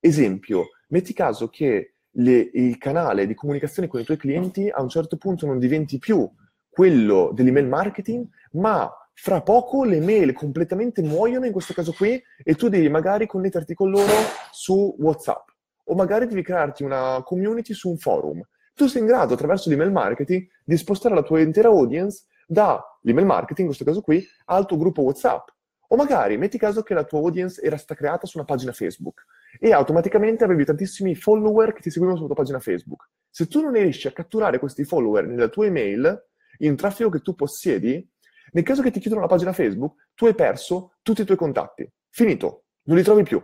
Esempio, metti caso che le, il canale di comunicazione con i tuoi clienti a un certo punto non diventi più quello dell'email marketing, ma fra poco le mail completamente muoiono in questo caso qui e tu devi magari connetterti con loro su WhatsApp o magari devi crearti una community su un forum. Tu sei in grado attraverso l'email marketing di spostare la tua intera audience dall'email marketing, in questo caso qui, al tuo gruppo WhatsApp. O magari metti caso che la tua audience era stata creata su una pagina Facebook e automaticamente avevi tantissimi follower che ti seguivano sulla tua pagina Facebook. Se tu non riesci a catturare questi follower nella tua email, in traffico che tu possiedi, nel caso che ti chiudono la pagina Facebook, tu hai perso tutti i tuoi contatti. Finito, non li trovi più.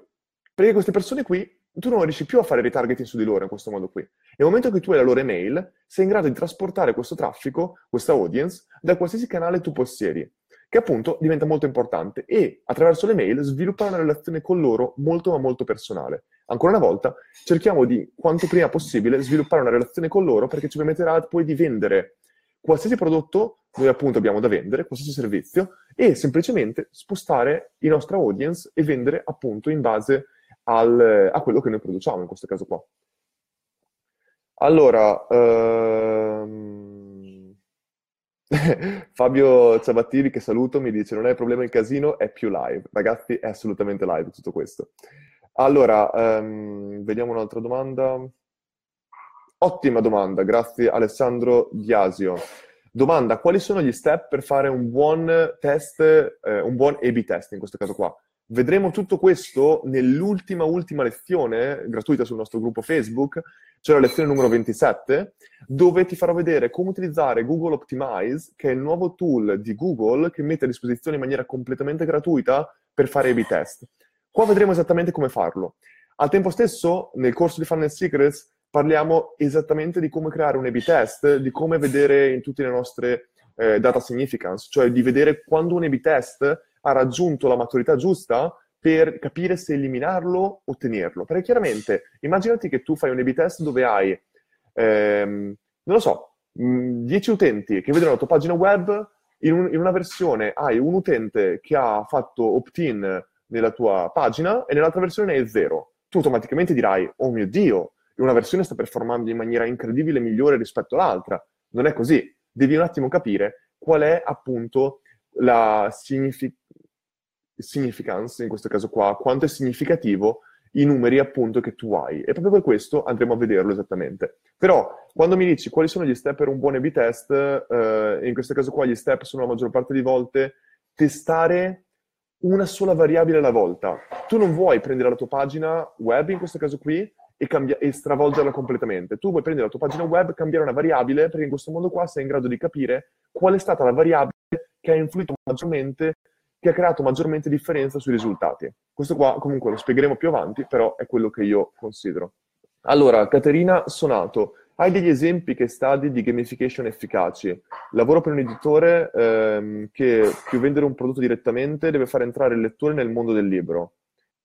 Perché queste persone qui tu non riesci più a fare retargeting su di loro in questo modo qui. Nel momento che tu hai la loro email, sei in grado di trasportare questo traffico, questa audience, da qualsiasi canale tu possiedi, che appunto diventa molto importante e attraverso le mail sviluppare una relazione con loro molto ma molto personale. Ancora una volta, cerchiamo di quanto prima possibile sviluppare una relazione con loro perché ci permetterà poi di vendere qualsiasi prodotto noi appunto abbiamo da vendere, qualsiasi servizio, e semplicemente spostare i nostri audience e vendere appunto in base al, a quello che noi produciamo in questo caso qua. Allora, ehm... Fabio Ciabattini, che saluto, mi dice non è problema il casino, è più live. Ragazzi, è assolutamente live tutto questo. Allora, ehm... vediamo un'altra domanda. Ottima domanda, grazie Alessandro Diasio. Domanda, quali sono gli step per fare un buon test, eh, un buon A-B test in questo caso qua? Vedremo tutto questo nell'ultima, ultima lezione gratuita sul nostro gruppo Facebook, cioè la lezione numero 27, dove ti farò vedere come utilizzare Google Optimize, che è il nuovo tool di Google che mette a disposizione in maniera completamente gratuita per fare A-B test. Qua vedremo esattamente come farlo. Al tempo stesso, nel corso di Funnel Secrets, parliamo esattamente di come creare un A-B test, di come vedere in tutte le nostre eh, data significance, cioè di vedere quando un A-B test ha raggiunto la maturità giusta per capire se eliminarlo o tenerlo. Perché chiaramente, immaginati che tu fai un A-B test dove hai, ehm, non lo so, 10 utenti che vedono la tua pagina web, in, un, in, una versione hai un utente che ha fatto opt-in nella tua pagina e nell'altra versione è zero. Tu automaticamente dirai, oh mio Dio, una versione sta performando in maniera incredibile migliore rispetto all'altra. Non è così. Devi un attimo capire qual è appunto la signific- significance, in questo caso qua, quanto è significativo i numeri appunto che tu hai. E proprio per questo andremo a vederlo esattamente. Però, quando mi dici quali sono gli step per un buon A-B test, eh, in questo caso qua gli step sono la maggior parte di volte testare una sola variabile alla volta. Tu non vuoi prendere la tua pagina web, in questo caso qui, e, cambia- e stravolgerla completamente. Tu vuoi prendere la tua pagina web, cambiare una variabile, perché in questo modo qua sei in grado di capire qual è stata la variabile che ha influito maggiormente, che ha creato maggiormente differenza sui risultati. Questo qua comunque lo spiegheremo più avanti, però è quello che io considero. Allora, Caterina Sonato, hai degli esempi che stadi di gamification efficaci? Lavoro per un editore ehm, che più vendere un prodotto direttamente deve far entrare il lettore nel mondo del libro.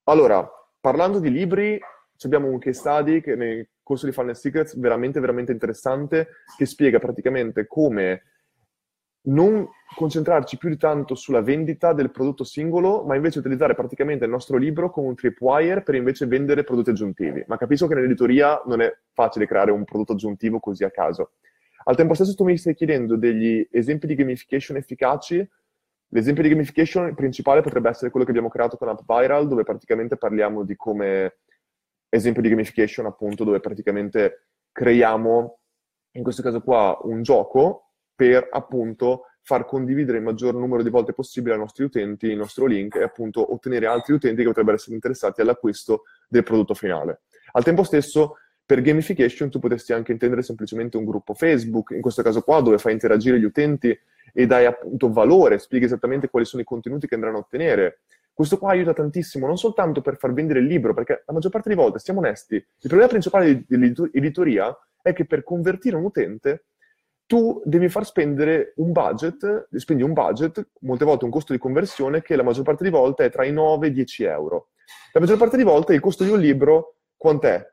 Allora, parlando di libri, abbiamo un case study che nel corso di Funnel Secrets veramente, veramente interessante, che spiega praticamente come non concentrarci più di tanto sulla vendita del prodotto singolo, ma invece utilizzare praticamente il nostro libro come un tripwire per invece vendere prodotti aggiuntivi. Ma capisco che nell'editoria non è facile creare un prodotto aggiuntivo così a caso. Al tempo stesso tu mi stai chiedendo degli esempi di gamification efficaci. L'esempio di gamification principale potrebbe essere quello che abbiamo creato con App Viral, dove praticamente parliamo di come esempio di gamification, appunto, dove praticamente creiamo, in questo caso qua, un gioco per appunto far condividere il maggior numero di volte possibile ai nostri utenti il nostro link e appunto ottenere altri utenti che potrebbero essere interessati all'acquisto del prodotto finale. Al tempo stesso, per gamification tu potresti anche intendere semplicemente un gruppo Facebook, in questo caso qua dove fai interagire gli utenti e dai appunto valore, spieghi esattamente quali sono i contenuti che andranno a ottenere. Questo qua aiuta tantissimo, non soltanto per far vendere il libro, perché la maggior parte delle volte, siamo onesti, il problema principale dell'editoria è che per convertire un utente tu devi far spendere un budget, spendi un budget, molte volte un costo di conversione che la maggior parte delle volte è tra i 9 e i 10 euro. La maggior parte delle volte il costo di un libro quant'è?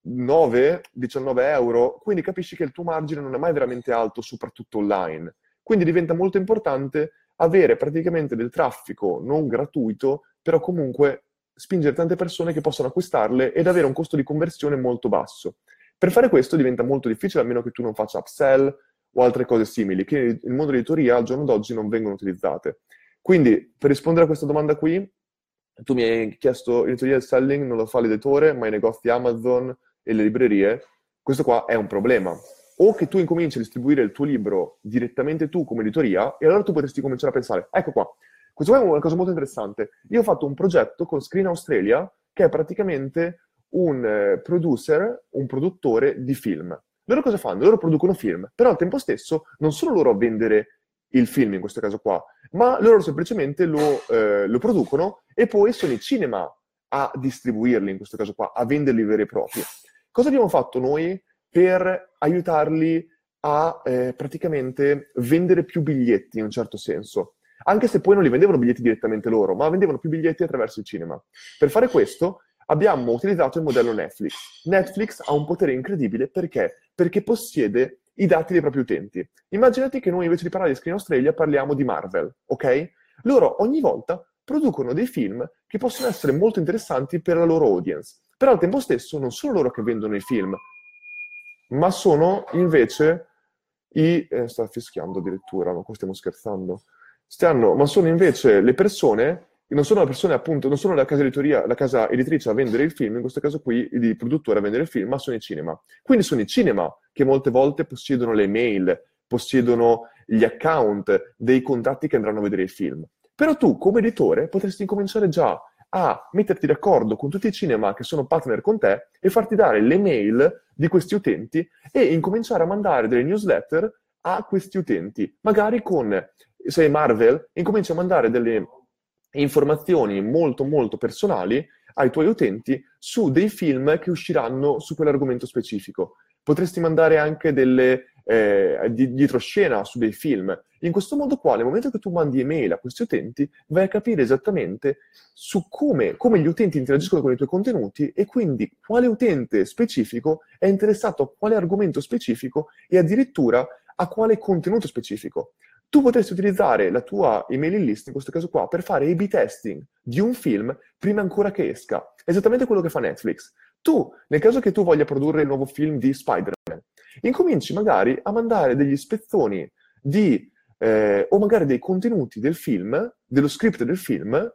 9, 19 euro, quindi capisci che il tuo margine non è mai veramente alto, soprattutto online. Quindi diventa molto importante avere praticamente del traffico non gratuito, però comunque spingere tante persone che possano acquistarle ed avere un costo di conversione molto basso. Per fare questo diventa molto difficile, a meno che tu non faccia upsell o altre cose simili, che nel mondo dell'editoria al giorno d'oggi non vengono utilizzate. Quindi, per rispondere a questa domanda qui, tu mi hai chiesto l'editoria selling non lo fa l'editore, ma i negozi Amazon e le librerie. Questo qua è un problema. O che tu incominci a distribuire il tuo libro direttamente tu come editoria, e allora tu potresti cominciare a pensare, ecco qua, questo qua è una cosa molto interessante. Io ho fatto un progetto con Screen Australia, che è praticamente un eh, producer, un produttore di film. Loro cosa fanno? Loro producono film, però al tempo stesso non sono loro a vendere il film in questo caso qua, ma loro semplicemente lo, eh, lo producono e poi sono i cinema a distribuirli in questo caso qua, a venderli veri e propri. Cosa abbiamo fatto noi per aiutarli a eh, praticamente vendere più biglietti in un certo senso? Anche se poi non li vendevano biglietti direttamente loro, ma vendevano più biglietti attraverso il cinema. Per fare questo abbiamo utilizzato il modello Netflix. Netflix ha un potere incredibile perché? Perché possiede i dati dei propri utenti. Immaginati che noi invece di parlare di Screen Australia parliamo di Marvel, ok? Loro ogni volta producono dei film che possono essere molto interessanti per la loro audience. Però al tempo stesso non sono loro che vendono i film, ma sono invece i... Eh, sta fischiando addirittura, ma qua stiamo scherzando. Stanno, ma sono invece le persone non sono le persone, appunto, non sono la casa, editoria, la casa editrice a vendere il film, in questo caso qui il produttore a vendere il film, ma sono i cinema. Quindi sono i cinema che molte volte possiedono le mail, possiedono gli account dei contratti che andranno a vedere il film. Però tu, come editore, potresti incominciare già a metterti d'accordo con tutti i cinema che sono partner con te e farti dare le mail di questi utenti e incominciare a mandare delle newsletter a questi utenti. Magari con, se Marvel, incominci a mandare delle informazioni molto molto personali ai tuoi utenti su dei film che usciranno su quell'argomento specifico. Potresti mandare anche delle eh, di, dietro scena su dei film. In questo modo qua, nel momento che tu mandi email a questi utenti, vai a capire esattamente su come, come gli utenti interagiscono con i tuoi contenuti e quindi quale utente specifico è interessato a quale argomento specifico e addirittura a quale contenuto specifico. Tu potresti utilizzare la tua email list, in questo caso qua, per fare A-B testing di un film prima ancora che esca. Esattamente quello che fa Netflix. Tu, nel caso che tu voglia produrre il nuovo film di Spider-Man, incominci magari a mandare degli spezzoni di, eh, o magari dei contenuti del film, dello script del film,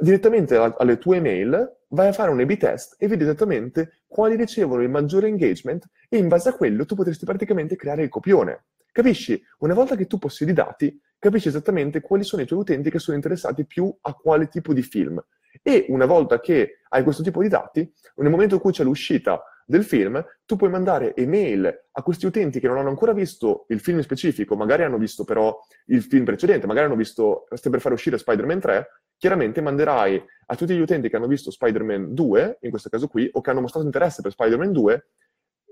direttamente alle tue email, vai a fare un A-B test e vedi esattamente quali ricevono il maggiore engagement e in base a quello tu potresti praticamente creare il copione. Capisci? Una volta che tu possiedi i dati, capisci esattamente quali sono i tuoi utenti che sono interessati più a quale tipo di film. E una volta che hai questo tipo di dati, nel momento in cui c'è l'uscita del film, tu puoi mandare email a questi utenti che non hanno ancora visto il film specifico, magari hanno visto però il film precedente, magari hanno visto, stai per fare uscire Spider-Man 3, chiaramente manderai a tutti gli utenti che hanno visto Spider-Man 2, in questo caso qui, o che hanno mostrato interesse per Spider-Man 2,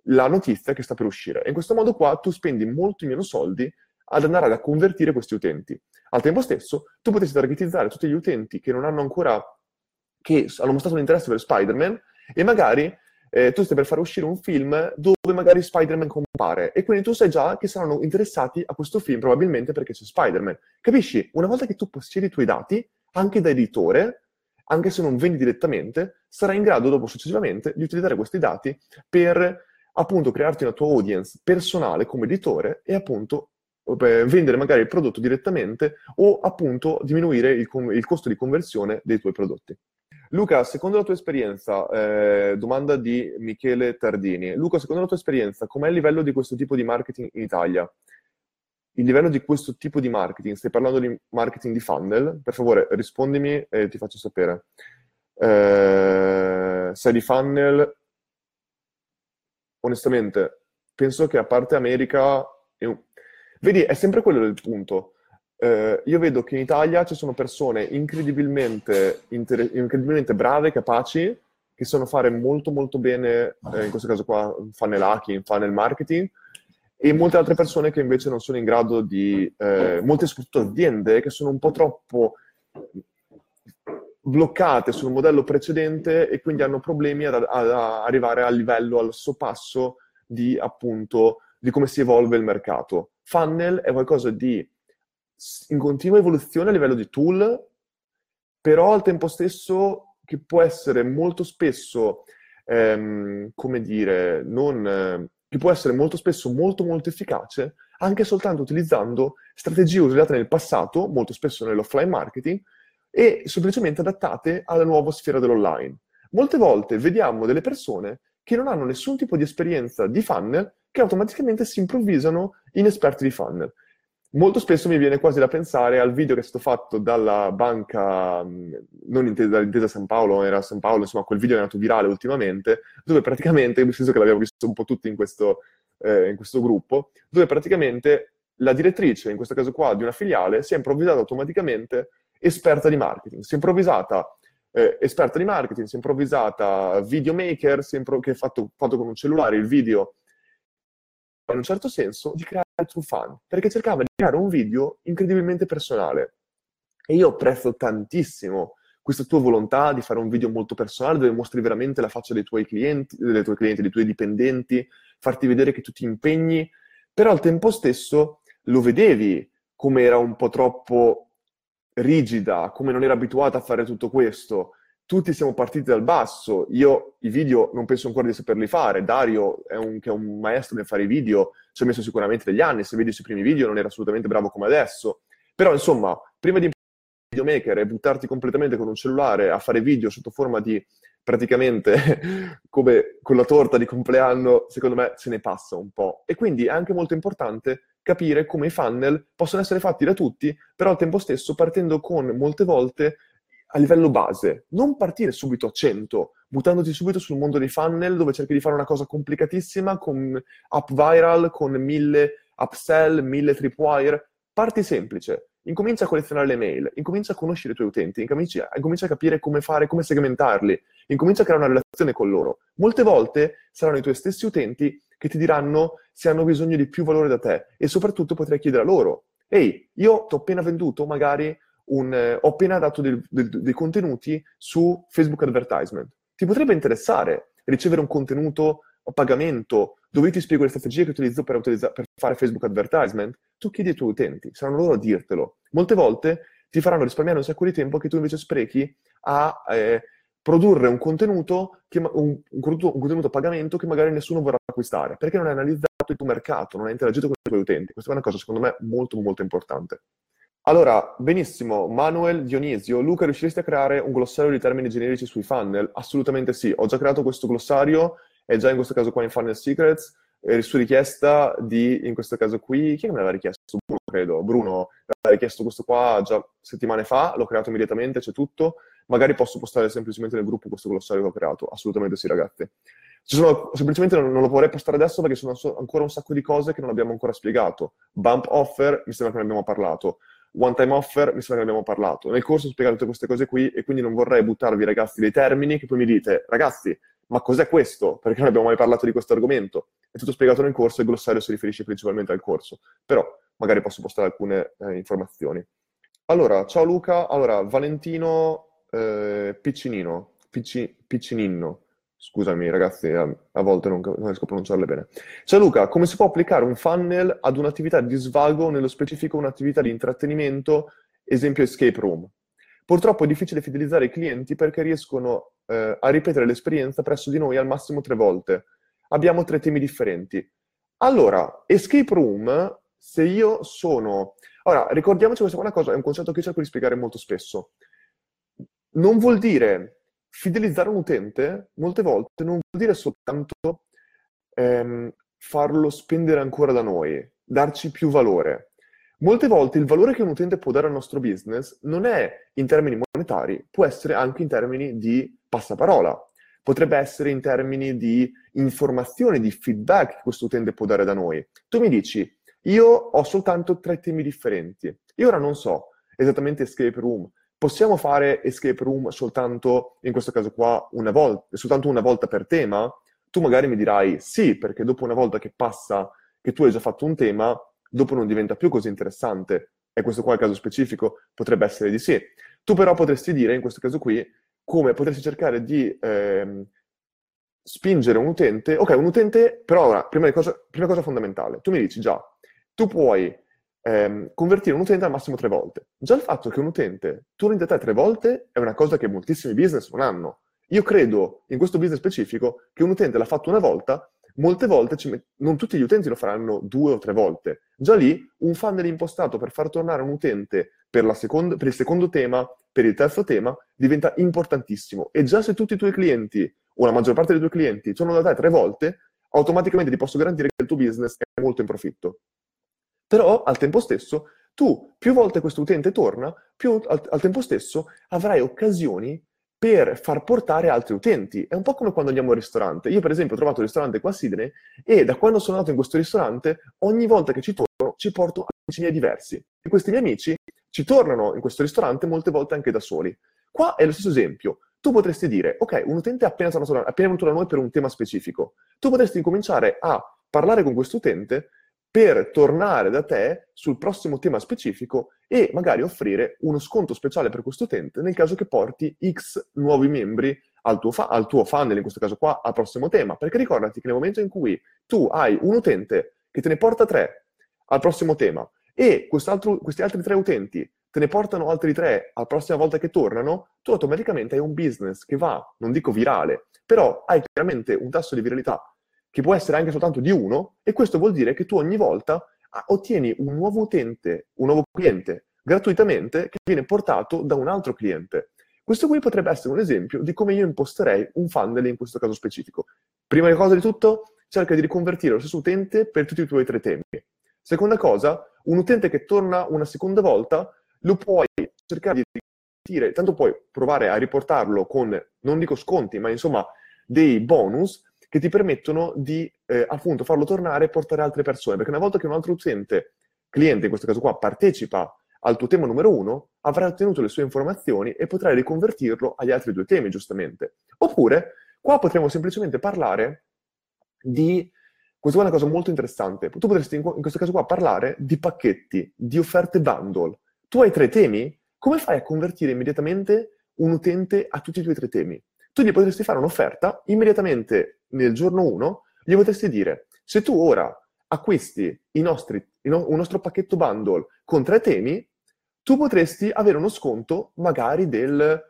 la notizia che sta per uscire. In questo modo qua tu spendi molti meno soldi ad andare a convertire questi utenti. Al tempo stesso, tu potresti targetizzare tutti gli utenti che non hanno ancora, che hanno mostrato un interesse per Spider-Man e magari eh, tu stai per fare uscire un film dove magari Spider-Man compare e quindi tu sai già che saranno interessati a questo film probabilmente perché c'è Spider-Man. Capisci? Una volta che tu possiedi i tuoi dati, anche da editore, anche se non vendi direttamente, sarai in grado dopo successivamente di utilizzare questi dati per appunto crearti una tua audience personale come editore e appunto eh, vendere magari il prodotto direttamente o appunto diminuire il, il costo di conversione dei tuoi prodotti. Luca, secondo la tua esperienza, eh, domanda di Michele Tardini. Luca, secondo la tua esperienza, com'è il livello di questo tipo di marketing in Italia? Il livello di questo tipo di marketing, stai parlando di marketing di funnel? Per favore, rispondimi e ti faccio sapere. Eh, se di funnel, onestamente, penso che a parte America... Vedi, è sempre quello il punto. Eh, io vedo che in Italia ci sono persone incredibilmente, inter- incredibilmente brave, capaci, che sanno fare molto molto bene, eh, in questo caso qua, funnel hacking, funnel marketing, e molte altre persone che invece non sono in grado di, eh, molte soprattutto aziende che sono un po' troppo bloccate sul modello precedente e quindi hanno problemi ad, ad arrivare al livello, al suo passo di appunto di come si evolve il mercato. Funnel è qualcosa di in continua evoluzione a livello di tool, però al tempo stesso che può essere molto spesso, ehm, come dire, non, eh, che può essere molto spesso molto molto efficace anche soltanto utilizzando strategie usate nel passato, molto spesso nell'offline marketing, e semplicemente adattate alla nuova sfera dell'online. Molte volte vediamo delle persone che non hanno nessun tipo di esperienza di funnel che automaticamente si improvvisano in esperti di funnel. Molto spesso mi viene quasi da pensare al video che è stato fatto dalla banca, non intesa, intesa San Paolo, era San Paolo, insomma, quel video è andato virale ultimamente, dove praticamente, nel senso che l'abbiamo visto un po' tutti in questo, eh, in questo gruppo, dove praticamente la direttrice, in questo caso qua, di una filiale, si è improvvisata automaticamente esperta di marketing, si è improvvisata eh, esperta di marketing, si è improvvisata videomaker, si è impro- che ha fatto, fatto con un cellulare il video in un certo senso di creare true fan, perché cercava di creare un video incredibilmente personale. E io apprezzo tantissimo questa tua volontà di fare un video molto personale dove mostri veramente la faccia dei tuoi clienti, dei tuoi clienti, dei tuoi dipendenti, farti vedere che tu ti impegni, però al tempo stesso lo vedevi come era un po' troppo rigida, come non era abituata a fare tutto questo tutti siamo partiti dal basso. Io i video non penso ancora di saperli fare. Dario, è un, che è un maestro nel fare i video, ci ha messo sicuramente degli anni. Se vedi i suoi primi video non era assolutamente bravo come adesso. Però, insomma, prima di videomaker e buttarti completamente con un cellulare a fare video sotto forma di praticamente come con la torta di compleanno, secondo me se ne passa un po'. E quindi è anche molto importante capire come i funnel possono essere fatti da tutti, però al tempo stesso partendo con molte volte a livello base, non partire subito a 100, buttandoti subito sul mondo dei funnel dove cerchi di fare una cosa complicatissima con app viral, con mille upsell, mille tripwire. Parti semplice, incomincia a collezionare le mail, incomincia a conoscere i tuoi utenti, incomincia, a capire come fare, come segmentarli, incomincia a creare una relazione con loro. Molte volte saranno i tuoi stessi utenti che ti diranno se hanno bisogno di più valore da te e soprattutto potrai chiedere a loro, ehi, io ti ho appena venduto magari un, eh, ho appena dato del, del, dei contenuti su Facebook Advertisement. Ti potrebbe interessare ricevere un contenuto a pagamento dove ti spiego le strategie che utilizzo per, utilizza- per fare Facebook Advertisement? Tu chiedi ai tuoi utenti, saranno loro a dirtelo. Molte volte ti faranno risparmiare un sacco di tempo che tu invece sprechi a eh, produrre un contenuto, che, un, un, contenuto, un contenuto a pagamento che magari nessuno vorrà acquistare, perché non hai analizzato il tuo mercato, non hai interagito con i tuoi utenti. Questa è una cosa secondo me molto molto importante. Allora, benissimo, Manuel Dionisio, Luca, riusciresti a creare un glossario di termini generici sui funnel? Assolutamente sì, ho già creato questo glossario, è già in questo caso qua in Funnel Secrets, eh, su richiesta di, in questo caso qui, chi me l'aveva richiesto? Bruno, credo, Bruno mi aveva richiesto questo qua già settimane fa, l'ho creato immediatamente, c'è tutto, magari posso postare semplicemente nel gruppo questo glossario che ho creato, assolutamente sì ragazzi. Sono, semplicemente non, non, lo vorrei postare adesso perché sono ancora un sacco di cose che non abbiamo ancora spiegato. Bump offer, mi sembra che ne abbiamo parlato one time offer, mi sembra che ne abbiamo parlato. Nel corso ho spiegato tutte queste cose qui e quindi non vorrei buttarvi ragazzi dei termini che poi mi dite, ragazzi, ma cos'è questo? Perché non abbiamo mai parlato di questo argomento. È tutto spiegato nel corso e il glossario si riferisce principalmente al corso, però magari posso postare alcune eh, informazioni. Allora, ciao Luca, allora Valentino eh, Piccinino, Picci, Piccininno, Scusami ragazzi, a, a volte non, non, riesco a pronunciarle bene. Ciao Luca, come si può applicare un funnel ad un'attività di svago, nello specifico un'attività di intrattenimento, esempio escape room? Purtroppo è difficile fidelizzare i clienti perché riescono eh, a ripetere l'esperienza presso di noi al massimo tre volte. Abbiamo tre temi differenti. Allora, escape room, se io sono... Ora, ricordiamoci questa è una cosa, è un concetto che cerco di spiegare molto spesso. Non vuol dire fidelizzare un utente molte volte non vuol dire soltanto ehm, farlo spendere ancora da noi, darci più valore. Molte volte il valore che un utente può dare al nostro business non è in termini monetari, può essere anche in termini di passaparola, potrebbe essere in termini di informazioni, di feedback che questo utente può dare da noi. Tu mi dici, io ho soltanto tre temi differenti. Io ora non so esattamente escape room, possiamo fare escape room soltanto, in questo caso qua, una volta, soltanto una volta per tema? Tu magari mi dirai sì, perché dopo una volta che passa, che tu hai già fatto un tema, dopo non diventa più così interessante. E questo qua è il caso specifico, potrebbe essere di sì. Tu però potresti dire, in questo caso qui, come potresti cercare di ehm, spingere un utente. Ok, un utente, però ora, prima cosa, prima cosa fondamentale, tu mi dici già, tu puoi ehm, convertire un utente al massimo tre volte. Già il fatto che un utente torni da te tre volte è una cosa che moltissimi business non hanno. Io credo, in questo business specifico, che un utente l'ha fatto una volta, molte volte, met- non tutti gli utenti lo faranno due o tre volte. Già lì, un funnel impostato per far tornare un utente per, seconda, per il secondo tema, per il terzo tema, diventa importantissimo. E già se tutti i tuoi clienti, o la maggior parte dei tuoi clienti, tornano da te tre volte, automaticamente ti posso garantire che il tuo business è molto in profitto. Però al tempo stesso tu più volte questo utente torna, più al, al, tempo stesso avrai occasioni per far portare altri utenti. È un po' come quando andiamo al ristorante. Io, per esempio, ho trovato il ristorante qua a Sydney e da quando sono andato in questo ristorante, ogni volta che ci torno, ci porto amici miei diversi. E questi miei amici ci tornano in questo ristorante molte volte anche da soli. Qua è lo stesso esempio. Tu potresti dire, ok, un utente è appena, appena venuto da noi per un tema specifico. Tu potresti cominciare a parlare con questo utente per tornare da te sul prossimo tema specifico e magari offrire uno sconto speciale per questo utente nel caso che porti X nuovi membri al tuo, fa- al tuo funnel, in questo caso qua, al prossimo tema. Perché ricordati che nel momento in cui tu hai un utente che te ne porta tre al prossimo tema e questi altri tre utenti te ne portano altri tre alla prossima volta che tornano, tu automaticamente hai un business che va, non dico virale, però hai chiaramente un tasso di viralità che può essere anche soltanto di uno, e questo vuol dire che tu ogni volta ah, ottieni un nuovo utente, un nuovo cliente gratuitamente che viene portato da un altro cliente. Questo qui potrebbe essere un esempio di come io imposterei un funnel in questo caso specifico. Prima cosa di tutto, cerca di riconvertire lo stesso utente per tutti i tuoi tre temi. Seconda cosa, un utente che torna una seconda volta lo puoi cercare di dire, tanto puoi provare a riportarlo con, non dico sconti, ma insomma dei bonus che ti permettono di eh, appunto farlo tornare e portare altre persone, perché una volta che un altro utente, cliente in questo caso qua, partecipa al tuo tema numero uno, avrai ottenuto le sue informazioni e potrai riconvertirlo agli altri due temi, giustamente. Oppure, qua potremmo semplicemente parlare di... Questa è una cosa molto interessante. Tu potresti in questo caso qua parlare di pacchetti, di offerte bundle. Tu hai tre temi, come fai a convertire immediatamente un utente a tutti i tuoi tre temi? Tu gli potresti fare un'offerta immediatamente nel giorno 1, gli potresti dire, se tu ora acquisti nostri, il un nostro pacchetto bundle con tre temi, tu potresti avere uno sconto magari del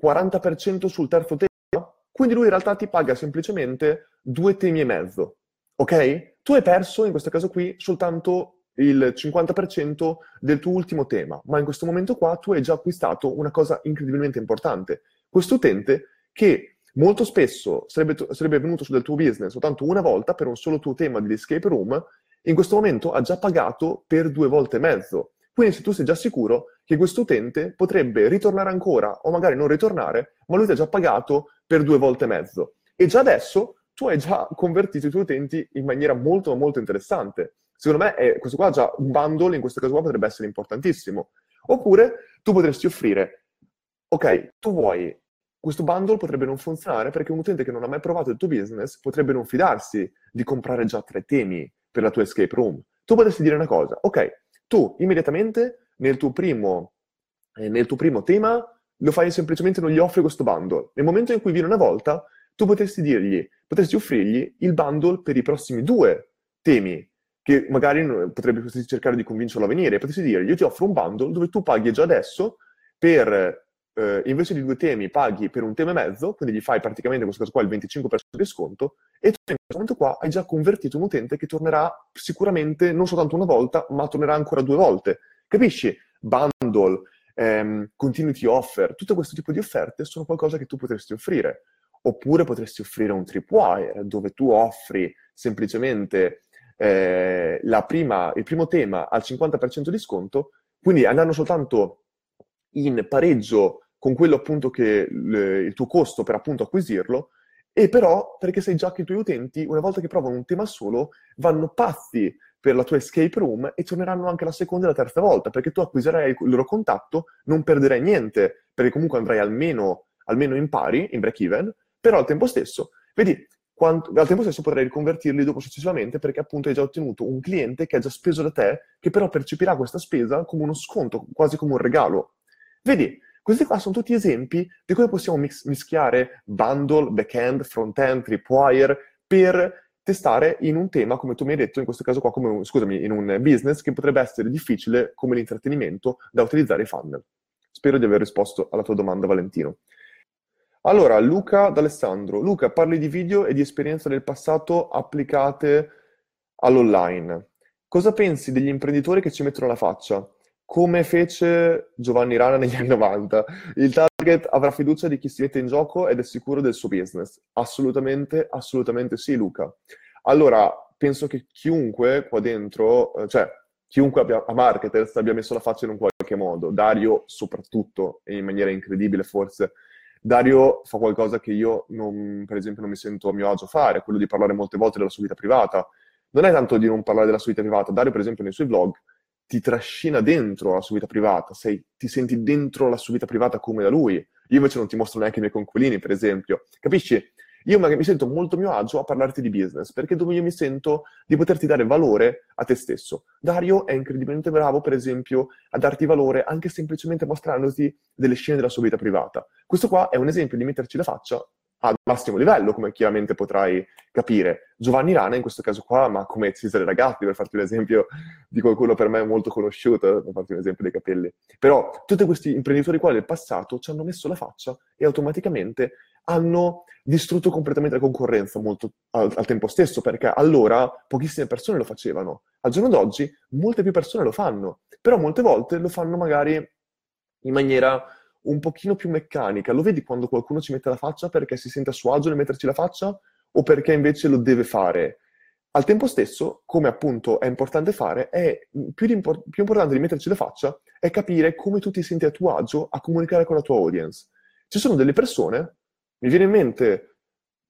40% sul terzo tema, quindi lui in realtà ti paga semplicemente due temi e mezzo, ok? Tu hai perso in questo caso qui soltanto il 50% del tuo ultimo tema, ma in questo momento qua tu hai già acquistato una cosa incredibilmente importante. Questo utente che molto spesso sarebbe, sarebbe venuto sul tuo business soltanto una volta per un solo tuo tema di escape room, in questo momento ha già pagato per due volte e mezzo. Quindi se tu sei già sicuro che questo utente potrebbe ritornare ancora o magari non ritornare, ma lui ti ha già pagato per due volte e mezzo. E già adesso tu hai già convertito i tuoi utenti in maniera molto molto interessante. Secondo me è, questo qua già un bundle in questo caso qua potrebbe essere importantissimo. Oppure tu potresti offrire, ok, tu vuoi questo bundle potrebbe non funzionare perché un utente che non ha mai provato il tuo business potrebbe non fidarsi di comprare già tre temi per la tua escape room. Tu potresti dire una cosa, ok, tu immediatamente nel tuo primo, eh, nel tuo primo tema lo fai semplicemente, non gli offri questo bundle. Nel momento in cui viene una volta, tu potresti dirgli, potresti offrirgli il bundle per i prossimi due temi, che magari potrebbe cercare di convincerlo a venire. Potresti dire, io ti offro un bundle dove tu paghi già adesso per eh, invece di due temi paghi per un tema e mezzo, quindi gli fai praticamente in questo caso qua il 25% di sconto, e tu in questo momento qua hai già convertito un utente che tornerà sicuramente non soltanto una volta, ma tornerà ancora due volte. Capisci? Bundle, ehm, continuity offer, tutto questo tipo di offerte sono qualcosa che tu potresti offrire. Oppure potresti offrire un tripwire, dove tu offri semplicemente eh, prima, il primo tema al 50% di sconto, quindi andando soltanto in pareggio con quello appunto che le, il tuo costo per appunto acquisirlo, e però perché sai già che i tuoi utenti, una volta che provano un tema solo, vanno pazzi per la tua escape room e torneranno anche la seconda e la terza volta, perché tu acquisirai il loro contatto, non perderai niente, perché comunque andrai almeno, almeno in pari, in break even, però al tempo stesso, vedi, quanto, al tempo stesso potrai riconvertirli dopo successivamente perché appunto hai già ottenuto un cliente che ha già speso da te, che però percepirà questa spesa come uno sconto, quasi come un regalo. Vedi, questi qua sono tutti esempi di come possiamo mix- mischiare bundle, backend, frontend, tripwire per testare in un tema, come tu mi hai detto, in questo caso qua, un, scusami, in un business che potrebbe essere difficile come l'intrattenimento da utilizzare i funnel. Spero di aver risposto alla tua domanda, Valentino. Allora, Luca D'Alessandro. Luca, parli di video e di esperienza del passato applicate all'online. Cosa pensi degli imprenditori che ci mettono la faccia? Come fece Giovanni Rana negli anni 90. Il target avrà fiducia di chi si mette in gioco ed è sicuro del suo business. Assolutamente, assolutamente sì, Luca. Allora, penso che chiunque qua dentro, eh, cioè chiunque abbia, a Marketers abbia messo la faccia in un qualche modo, Dario soprattutto, in maniera incredibile forse. Dario fa qualcosa che io, non, per esempio, non mi sento a mio agio fare, quello di parlare molte volte della sua vita privata. Non è tanto di non parlare della sua vita privata, Dario, per esempio, nei suoi vlog ti trascina dentro la sua vita privata, sei, ti senti dentro la sua vita privata come da lui. Io invece non ti mostro neanche i miei conquilini, per esempio. Capisci? Io mi sento molto a mio agio a parlarti di business, perché dove io mi sento di poterti dare valore a te stesso. Dario è incredibilmente bravo, per esempio, a darti valore anche semplicemente mostrandoti delle scene della sua vita privata. Questo qua è un esempio di metterci la faccia al massimo livello, come chiaramente potrai capire. Giovanni Rana in questo caso qua, ma come Cesare Ragazzi, per farti un esempio di qualcuno per me molto conosciuto, per farti un esempio dei capelli. Però tutti questi imprenditori qua del passato ci hanno messo la faccia e automaticamente hanno distrutto completamente la concorrenza molto al, al tempo stesso, perché allora pochissime persone lo facevano. Al giorno d'oggi molte più persone lo fanno, però molte volte lo fanno magari in maniera un pochino più meccanica. Lo vedi quando qualcuno ci mette la faccia perché si sente a suo agio nel metterci la faccia o perché invece lo deve fare? Al tempo stesso, come appunto è importante fare, è più, impor- più, importante di metterci la faccia è capire come tu ti senti a tuo agio a comunicare con la tua audience. Ci sono delle persone, mi viene in mente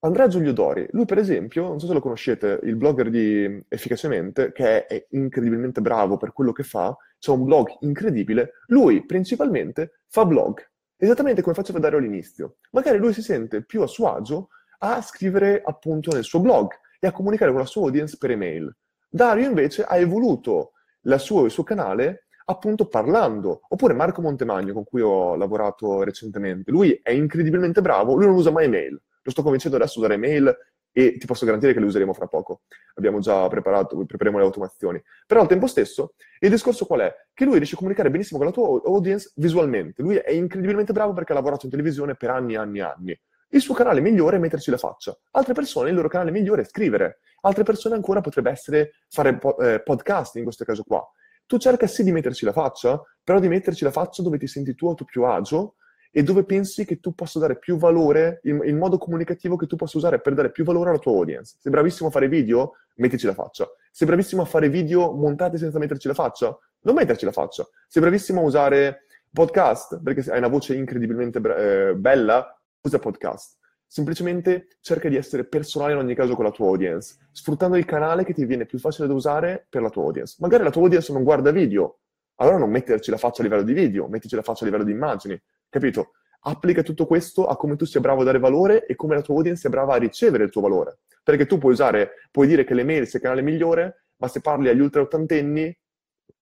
Andrea Giulio Dori, lui per esempio, non so se lo conoscete, il blogger di Efficacemente, che è incredibilmente bravo per quello che fa, c'ha un blog incredibile, lui principalmente fa blog, esattamente come faccio vedere all'inizio. Magari lui si sente più a suo agio a scrivere appunto nel suo blog e a comunicare con la sua audience per email. Dario invece ha evoluto sua, il suo canale appunto parlando. Oppure Marco Montemagno, con cui ho lavorato recentemente, lui è incredibilmente bravo, lui non usa mai email. Lo sto convincendo adesso a usare email e ti posso garantire che le useremo fra poco. Abbiamo già preparato, prepareremo le automazioni. Però al tempo stesso, il discorso qual è? Che lui riesce a comunicare benissimo con la tua audience visualmente. Lui è incredibilmente bravo perché ha lavorato in televisione per anni e anni e anni. Il suo canale migliore è metterci la faccia. Altre persone, il loro canale migliore è scrivere. Altre persone ancora potrebbe essere fare po- eh, podcast in questo caso qua. Tu cerca sì di metterci la faccia, però di metterci la faccia dove ti senti tu a tuo più agio e dove pensi che tu possa dare più valore, il, il, modo comunicativo che tu possa usare per dare più valore alla tua audience. Sei bravissimo a fare video? Mettici la faccia. Sei bravissimo a fare video montati senza metterci la faccia? Non metterci la faccia. Sei bravissimo a usare podcast perché hai una voce incredibilmente eh, bella? usa podcast. Semplicemente cerca di essere personale in ogni caso con la tua audience, sfruttando il canale che ti viene più facile da usare per la tua audience. Magari la tua audience non guarda video, allora non metterci la faccia a livello di video, mettici la faccia a livello di immagini, capito? Applica tutto questo a come tu sia bravo a dare valore e come la tua audience sia brava a ricevere il tuo valore. Perché tu puoi usare, puoi dire che le mail sia il canale migliore, ma se parli agli ultra ottantenni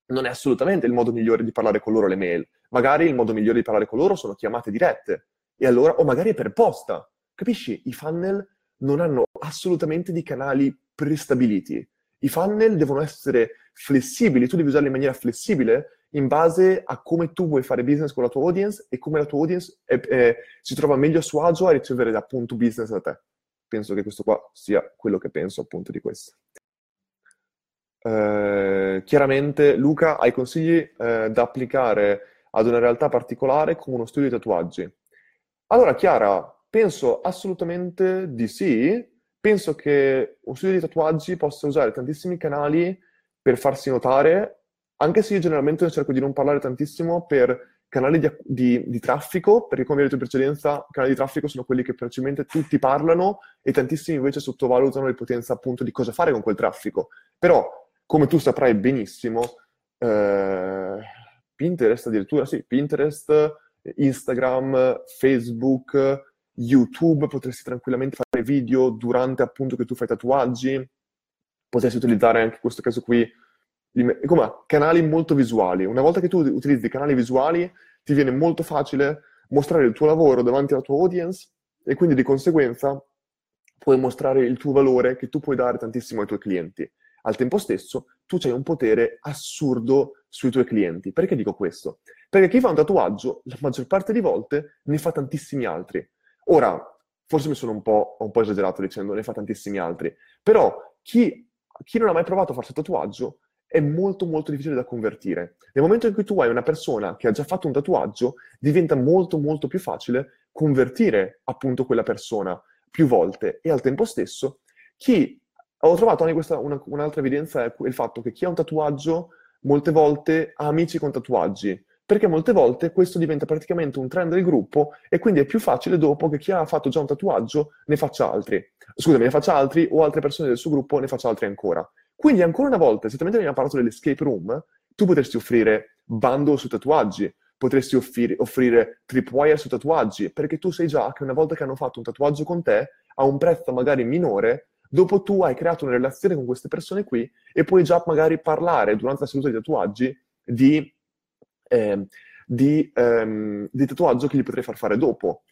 non è assolutamente il modo migliore di parlare con loro le mail. Magari il modo migliore di parlare con loro sono chiamate dirette, e allora, o magari è per posta. Capisci? I funnel non hanno assolutamente dei canali prestabiliti. I funnel devono essere flessibili, tu devi usarli in maniera flessibile in base a come tu vuoi fare business con la tua audience e come la tua audience è, è, si trova meglio a suo agio a ricevere appunto business da te. Penso che questo qua sia quello che penso appunto di questo. Eh, chiaramente, Luca, hai consigli eh, da applicare ad una realtà particolare come uno studio di tatuaggi? Allora, Chiara, penso assolutamente di sì. Penso che un studio di tatuaggi possa usare tantissimi canali per farsi notare, anche se io generalmente cerco di non parlare tantissimo per canali di, di, di traffico, perché come vi ho detto in precedenza, canali di traffico sono quelli che facilmente tutti parlano e tantissimi invece sottovalutano le potenze appunto di cosa fare con quel traffico. Però, come tu saprai benissimo, eh, Pinterest addirittura, sì, Pinterest Instagram, Facebook, YouTube, potresti tranquillamente fare video durante appunto che tu fai tatuaggi, potresti utilizzare anche in questo caso qui come canali molto visuali. Una volta che tu utilizzi canali visuali, ti viene molto facile mostrare il tuo lavoro davanti alla tua audience e quindi di conseguenza puoi mostrare il tuo valore che tu puoi dare tantissimo ai tuoi clienti. Al tempo stesso, tu hai un potere assurdo sui tuoi clienti. Perché dico questo? Perché chi fa un tatuaggio, la maggior parte di volte, ne fa tantissimi altri. Ora, forse mi sono un po', un po esagerato dicendo ne fa tantissimi altri, però chi, chi non ha mai provato a farsi un tatuaggio è molto molto difficile da convertire. Nel momento in cui tu hai una persona che ha già fatto un tatuaggio, diventa molto molto più facile convertire appunto quella persona più volte e al tempo stesso chi ho trovato anche questa, una, un'altra evidenza è il fatto che chi ha un tatuaggio molte volte ha amici con tatuaggi, perché molte volte questo diventa praticamente un trend del gruppo e quindi è più facile dopo che chi ha fatto già un tatuaggio ne faccia altri. Scusami, ne faccia altri o altre persone del suo gruppo ne faccia altri ancora. Quindi ancora una volta, esattamente abbiamo parlato dell'escape room, tu potresti offrire bundle su tatuaggi, potresti offrire, offrire tripwire su tatuaggi, perché tu sai già che una volta che hanno fatto un tatuaggio con te, a un prezzo magari minore, dopo tu hai creato una relazione con queste persone qui e puoi già magari parlare durante la seduta di tatuaggi di, eh, di, ehm, di tatuaggio che gli potrei far fare dopo.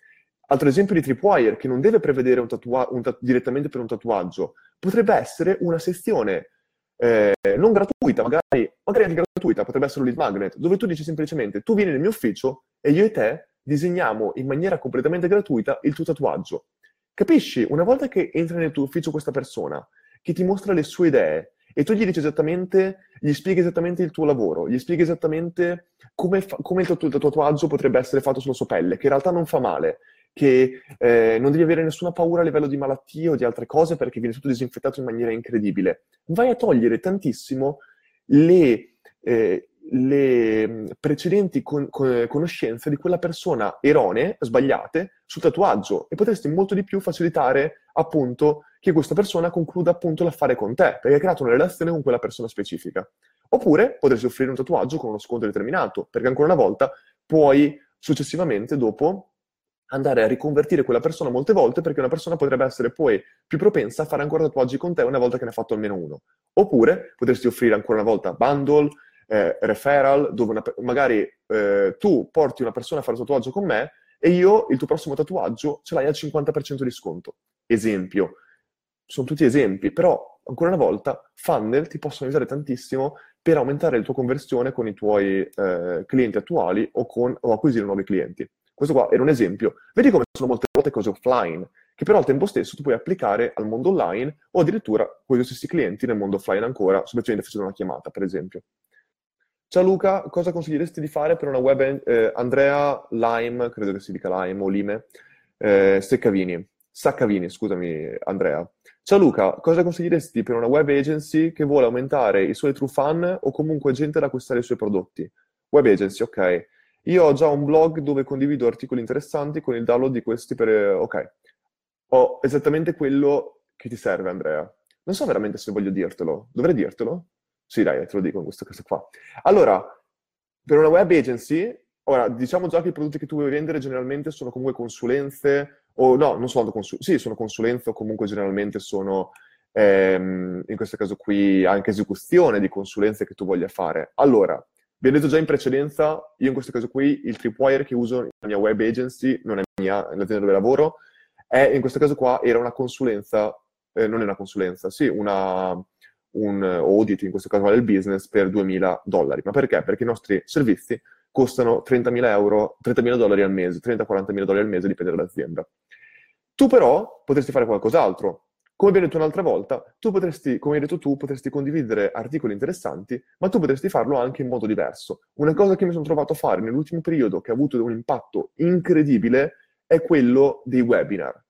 Altro esempio di tripwire che non deve prevedere un tatua- un ta- direttamente per un tatuaggio, potrebbe essere una sezione eh, non gratuita, magari, magari anche gratuita, potrebbe essere un lead magnet, dove tu dici semplicemente tu vieni nel mio ufficio e io e te disegniamo in maniera completamente gratuita il tuo tatuaggio. Capisci? Una volta che entra nel tuo ufficio questa persona, che ti mostra le sue idee, e tu gli dici esattamente, gli spieghi esattamente il tuo lavoro, gli spieghi esattamente come, fa, come il, tuo, il, tuo, tatuaggio potrebbe essere fatto sulla sua pelle, che in realtà non fa male, che eh, non devi avere nessuna paura a livello di malattie o di altre cose perché viene tutto disinfettato in maniera incredibile. Vai a togliere tantissimo le, eh, le precedenti con, con, conoscenze di quella persona erronee, sbagliate, sul tatuaggio e potresti molto di più facilitare appunto che questa persona concluda appunto l'affare con te, perché hai creato una relazione con quella persona specifica. Oppure potresti offrire un tatuaggio con uno sconto determinato, perché ancora una volta puoi successivamente dopo andare a riconvertire quella persona molte volte perché una persona potrebbe essere poi più propensa a fare ancora tatuaggi con te una volta che ne ha fatto almeno uno. Oppure potresti offrire ancora una volta bundle, eh, referral, dove una, magari eh, tu porti una persona a fare un tatuaggio con me e io il tuo prossimo tatuaggio ce l'hai al 50% di sconto. Esempio. Sono tutti esempi, però ancora una volta funnel ti possono aiutare tantissimo per aumentare la tua conversione con i tuoi eh, clienti attuali o, con, o acquisire nuovi clienti. Questo qua era un esempio. Vedi come sono molte volte cose offline, che però al tempo stesso tu puoi applicare al mondo online o addirittura con i tuoi stessi clienti nel mondo offline ancora, semplicemente facendo una chiamata, per esempio. Ciao Luca, cosa consiglieresti di fare per una web... Eh, Andrea Lime, credo che si dica Lime o Lime, eh, Seccavini. Saccavini, scusami Andrea. Ciao Luca, cosa consiglieresti per una web agency che vuole aumentare i suoi true fan o comunque gente da acquistare i suoi prodotti? Web agency, ok. Io ho già un blog dove condivido articoli interessanti con il download di questi per... Ok, ho esattamente quello che ti serve Andrea. Non so veramente se voglio dirtelo. Dovrei dirtelo? Sì, dai, te lo dico in questo caso qua. Allora, per una web agency, ora, diciamo già che i prodotti che tu vuoi vendere generalmente sono comunque consulenze, o no, non sono consulenze, sì, sono consulenze o comunque generalmente sono, ehm, in questo caso qui, anche esecuzione di consulenze che tu voglia fare. Allora, vi ho detto già in precedenza, io in questo caso qui, il tripwire che uso nella mia web agency, non è mia, è l'azienda dove lavoro, è in questo caso qua era una consulenza, eh, non è una consulenza, sì, una un audit, in questo caso del business, per 2.000 dollari. Ma perché? Perché i nostri servizi costano 30.000 euro, 30.000 dollari al mese, 30-40.000 dollari al mese, dipende dall'azienda. Tu però potresti fare qualcos'altro. Come abbiamo detto un'altra volta, tu potresti, come hai detto tu, potresti condividere articoli interessanti, ma tu potresti farlo anche in modo diverso. Una cosa che mi sono trovato a fare nell'ultimo periodo che ha avuto un impatto incredibile è quello dei webinar.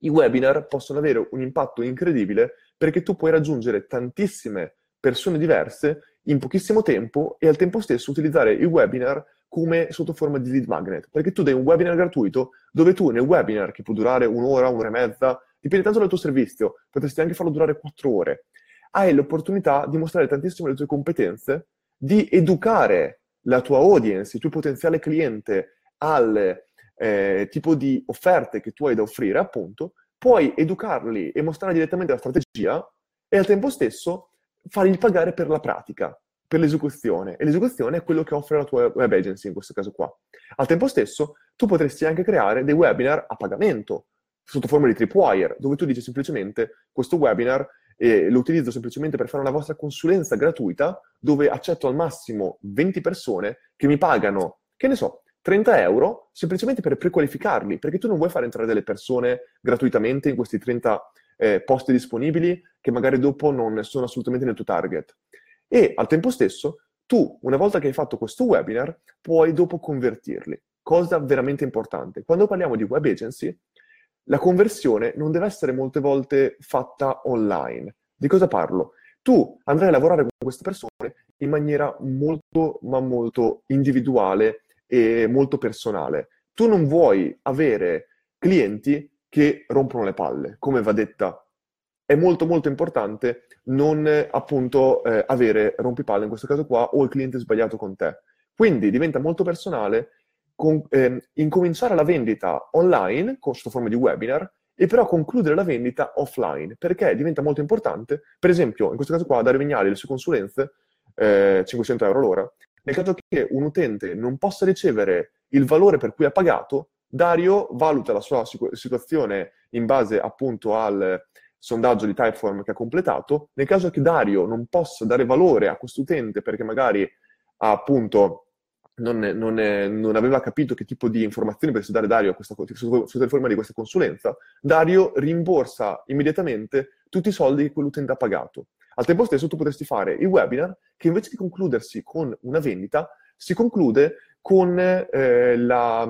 I webinar possono avere un impatto incredibile perché tu puoi raggiungere tantissime persone diverse in pochissimo tempo e al tempo stesso utilizzare i webinar come sotto forma di lead magnet, perché tu dai un webinar gratuito dove tu nel webinar, che può durare un'ora, un'ora e mezza, dipende tanto dal tuo servizio, potresti anche farlo durare quattro ore, hai l'opportunità di mostrare tantissimo le tue competenze, di educare la tua audience, il tuo potenziale cliente al eh, tipo di offerte che tu hai da offrire, appunto, puoi educarli e mostrare direttamente la strategia e al tempo stesso fargli pagare per la pratica, per l'esecuzione. E l'esecuzione è quello che offre la tua web agency in questo caso qua. Al tempo stesso, tu potresti anche creare dei webinar a pagamento, sotto forma di tripwire, dove tu dici semplicemente questo webinar eh, lo utilizzo semplicemente per fare una vostra consulenza gratuita, dove accetto al massimo 20 persone che mi pagano, che ne so, 30 euro semplicemente per prequalificarli, perché tu non vuoi far entrare delle persone gratuitamente in questi 30 eh, posti disponibili che magari dopo non sono assolutamente nel tuo target. E al tempo stesso, tu, una volta che hai fatto questo webinar, puoi dopo convertirli. Cosa veramente importante. Quando parliamo di web agency, la conversione non deve essere molte volte fatta online. Di cosa parlo? Tu andrai a lavorare con queste persone in maniera molto, ma molto individuale e molto personale. Tu non vuoi avere clienti che rompono le palle, come va detta. È molto molto importante non appunto eh, avere rompipalle in questo caso qua o il cliente sbagliato con te. Quindi diventa molto personale con, eh, incominciare la vendita online con, sotto forma di webinar e però concludere la vendita offline perché diventa molto importante, per esempio in questo caso qua Dario Vignali le sue consulenze eh, 500 euro l'ora nel caso che un utente non possa ricevere il valore per cui ha pagato, Dario valuta la sua situazione in base appunto al sondaggio di Typeform che ha completato. Nel caso che Dario non possa dare valore a questo utente perché magari ha appunto non, non, non, aveva capito che tipo di informazioni potesse dare Dario a questa, sotto forma di questa consulenza, Dario rimborsa immediatamente tutti i soldi che quell'utente ha pagato. Al tempo stesso tu potresti fare il webinar che invece di concludersi con una vendita, si conclude con eh, la,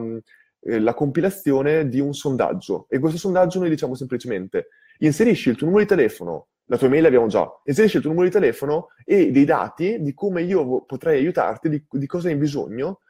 eh, la compilazione di un sondaggio e questo sondaggio noi diciamo semplicemente inserisci il tuo numero di telefono, la tua email l'abbiamo già, inserisci il tuo numero di telefono e dei dati di come io potrei aiutarti, di, di cosa hai bisogno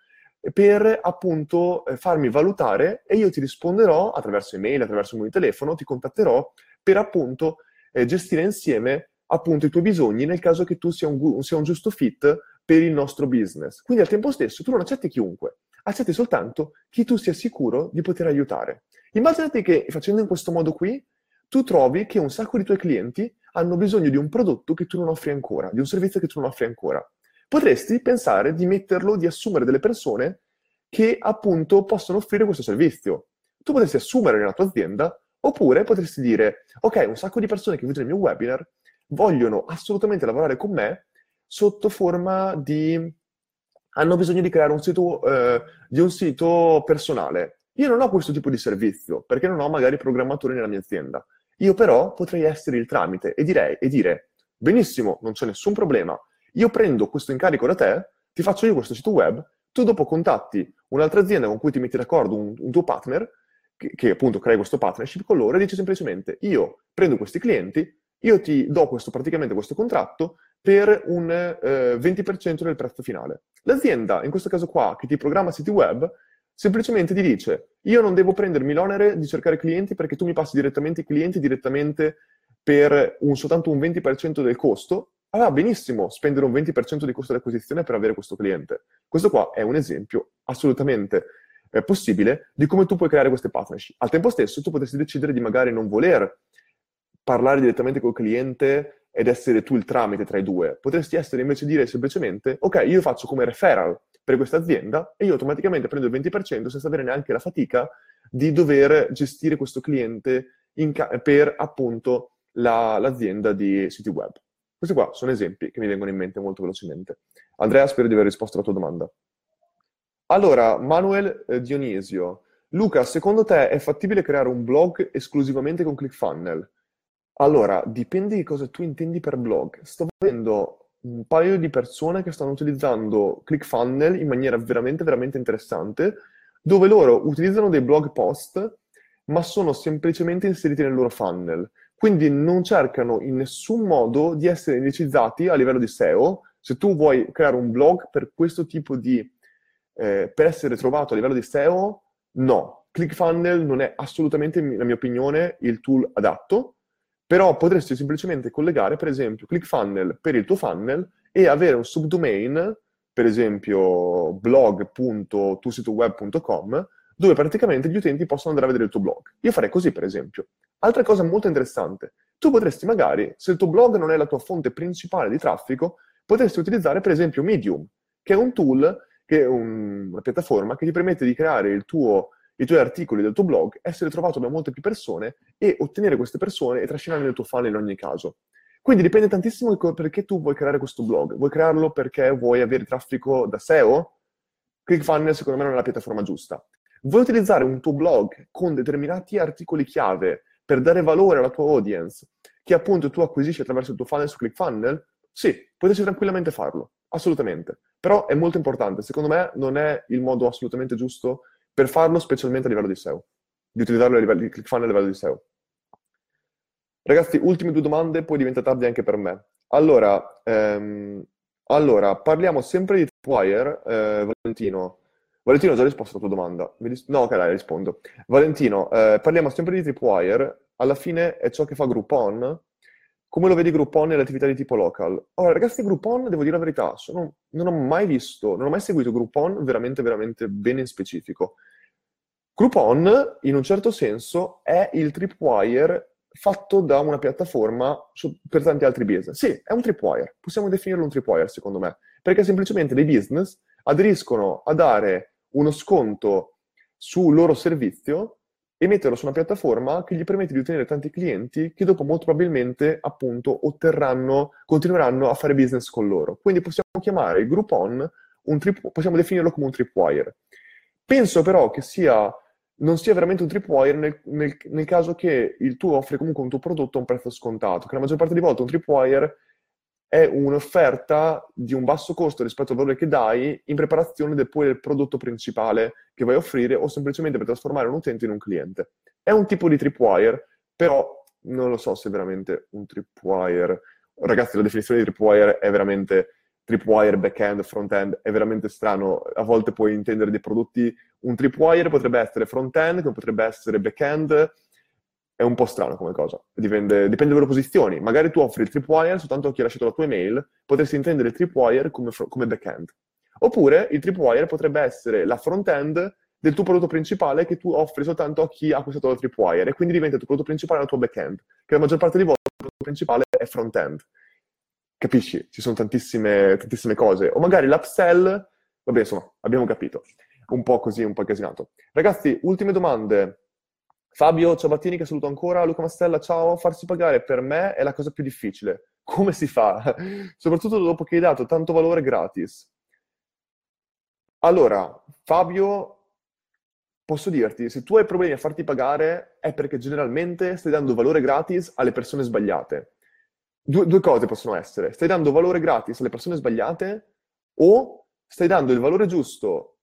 per appunto eh, farmi valutare e io ti risponderò attraverso email, attraverso il di telefono, ti contatterò per appunto eh, gestire insieme appunto i tuoi bisogni nel caso che tu sia un, sia un giusto fit per il nostro business. Quindi al tempo stesso tu non accetti chiunque, accetti soltanto chi tu sia sicuro di poter aiutare. Immaginati che facendo in questo modo qui, tu trovi che un sacco di tuoi clienti hanno bisogno di un prodotto che tu non offri ancora, di un servizio che tu non offri ancora potresti pensare di metterlo, di assumere delle persone che appunto possono offrire questo servizio. Tu potresti assumere nella tua azienda oppure potresti dire, ok, un sacco di persone che vedono il mio webinar vogliono assolutamente lavorare con me sotto forma di... hanno bisogno di creare un sito, eh, di un sito personale. Io non ho questo tipo di servizio perché non ho magari programmatori nella mia azienda. Io però potrei essere il tramite e, direi, e dire, benissimo, non c'è nessun problema, io prendo questo incarico da te, ti faccio io questo sito web, tu dopo contatti un'altra azienda con cui ti metti d'accordo, un, un tuo partner, che, che, appunto crei questo partnership con loro, e dici semplicemente io prendo questi clienti, io ti do questo, praticamente questo contratto per un eh, 20% del prezzo finale. L'azienda, in questo caso qua, che ti programma siti web, semplicemente ti dice io non devo prendermi l'onere di cercare clienti perché tu mi passi direttamente i clienti direttamente per un, soltanto un 20% del costo allora benissimo spendere un 20% di costo di acquisizione per avere questo cliente. Questo qua è un esempio assolutamente eh, possibile di come tu puoi creare queste partnership. Al tempo stesso tu potresti decidere di magari non voler parlare direttamente col cliente ed essere tu il tramite tra i due. Potresti essere invece dire semplicemente, ok, io faccio come referral per questa azienda e io automaticamente prendo il 20% senza avere neanche la fatica di dover gestire questo cliente ca- per appunto la, l'azienda di siti web. Questi qua sono esempi che mi vengono in mente molto velocemente. Andrea, spero di aver risposto alla tua domanda. Allora, Manuel eh, Dionisio. Luca, secondo te è fattibile creare un blog esclusivamente con ClickFunnel? Allora, dipende di cosa tu intendi per blog. Sto vedendo un paio di persone che stanno utilizzando ClickFunnel in maniera veramente, veramente interessante, dove loro utilizzano dei blog post, ma sono semplicemente inseriti nel loro funnel. Quindi non cercano in nessun modo di essere indicizzati a livello di SEO. Se tu vuoi creare un blog per questo tipo di... Eh, per essere trovato a livello di SEO, no. ClickFunnels non è assolutamente, la mia opinione, il tool adatto, però potresti semplicemente collegare, per esempio, ClickFunnels per il tuo funnel e avere un subdomain, per esempio blog.tusitoweb.com, dove praticamente gli utenti possono andare a vedere il tuo blog. Io farei così, per esempio. Altra cosa molto interessante, tu potresti magari, se il tuo blog non è la tua fonte principale di traffico, potresti utilizzare per esempio Medium, che è un tool, che è un, una piattaforma che ti permette di creare tuo, i tuoi articoli del tuo blog, essere trovato da molte più persone e ottenere queste persone e trascinarle nel tuo funnel in ogni caso. Quindi dipende tantissimo perché tu vuoi creare questo blog. Vuoi crearlo perché vuoi avere traffico da SEO? ClickFunnels secondo me non è la piattaforma giusta. Vuoi utilizzare un tuo blog con determinati articoli chiave per dare valore alla tua audience, che appunto tu acquisisci attraverso il tuo funnel su ClickFunnels? Sì, potresti tranquillamente farlo, assolutamente. Però è molto importante, secondo me non è il modo assolutamente giusto per farlo, specialmente a livello di SEO, di utilizzarlo a livello di ClickFunnels a livello di SEO. Ragazzi, ultime due domande, poi diventa tardi anche per me. Allora, ehm, allora parliamo sempre di Tripwire, eh, Valentino. Valentino, ho già risposto alla tua domanda. Ris- no, ok, dai, rispondo. Valentino, eh, parliamo sempre di Tripwire. Alla fine è ciò che fa Groupon. Come lo vedi Groupon nelle attività di tipo local? Allora, ragazzi, Groupon, devo dire la verità, sono, non ho mai visto, non ho mai seguito Groupon veramente, veramente bene in specifico. Groupon, in un certo senso, è il Tripwire fatto da una piattaforma per tanti altri business. Sì, è un tripwire, possiamo definirlo un tripwire secondo me, perché semplicemente dei business aderiscono a dare uno sconto sul loro servizio e metterlo su una piattaforma che gli permette di ottenere tanti clienti che dopo molto probabilmente appunto otterranno, continueranno a fare business con loro. Quindi possiamo chiamare il Groupon un trip, possiamo definirlo come un tripwire. Penso però che sia, non sia veramente un tripwire nel, nel, nel caso che il tuo offre comunque un tuo prodotto a un prezzo scontato, che la maggior parte delle volte un tripwire è un'offerta di un basso costo rispetto al valore che dai in preparazione del, poi del prodotto principale che vai a offrire o semplicemente per trasformare un utente in un cliente. È un tipo di tripwire, però non lo so se è veramente un tripwire. Ragazzi, la definizione di tripwire è veramente tripwire back-end, front-end, è veramente strano. A volte puoi intendere dei prodotti... Un tripwire potrebbe essere front-end, come potrebbe essere back-end, è un po' strano come cosa, dipende, dipende dalle posizioni. Magari tu offri il tripwire soltanto a chi ha lasciato la tua email, potresti intendere il tripwire come, come back-end. Oppure il tripwire potrebbe essere la front-end del tuo prodotto principale che tu offri soltanto a chi ha acquistato la tripwire e quindi diventa il tuo prodotto principale il tuo back-end, che la maggior parte delle volte il prodotto principale è front-end. Capisci? Ci sono tantissime, tantissime cose. O magari l'upsell, vabbè insomma, abbiamo capito. Un po' così, un po' casinato. Ragazzi, ultime domande Fabio Ciabattini che saluto ancora, Luca Mastella, ciao, farsi pagare per me è la cosa più difficile. Come si fa? Soprattutto dopo che hai dato tanto valore gratis. Allora, Fabio, posso dirti, se tu hai problemi a farti pagare è perché generalmente stai dando valore gratis alle persone sbagliate. Due, due cose possono essere. Stai dando valore gratis alle persone sbagliate o stai dando il valore giusto,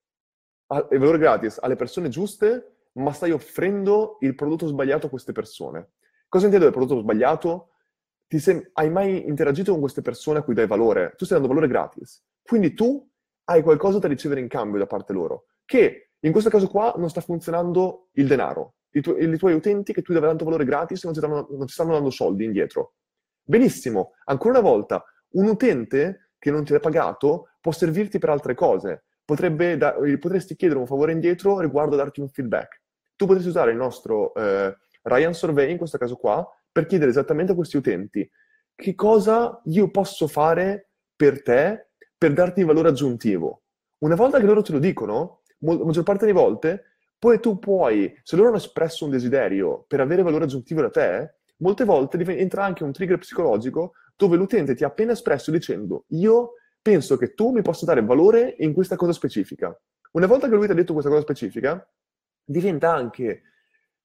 il valore gratis alle persone giuste ma stai offrendo il prodotto sbagliato a queste persone. Cosa intendo del prodotto sbagliato? Sem- hai mai interagito con queste persone a cui dai valore? Tu stai dando valore gratis. Quindi tu hai qualcosa da ricevere in cambio da parte loro, che in questo caso qua non sta funzionando il denaro. I, tu- i tuoi utenti che tu dai tanto valore gratis non ti, stanno, non ti stanno dando soldi indietro. Benissimo, ancora una volta, un utente che non ti ha pagato può servirti per altre cose. Da- potresti chiedere un favore indietro riguardo a darti un feedback tu potresti usare il nostro eh, Ryan Survey, in questo caso qua, per chiedere esattamente a questi utenti che cosa io posso fare per te per darti valore aggiuntivo. Una volta che loro te lo dicono, mo- la maggior parte delle volte, poi tu puoi, se loro hanno espresso un desiderio per avere valore aggiuntivo da te, molte volte entra anche un trigger psicologico dove l'utente ti ha appena espresso dicendo io penso che tu mi possa dare valore in questa cosa specifica. Una volta che lui ti ha detto questa cosa specifica, diventa anche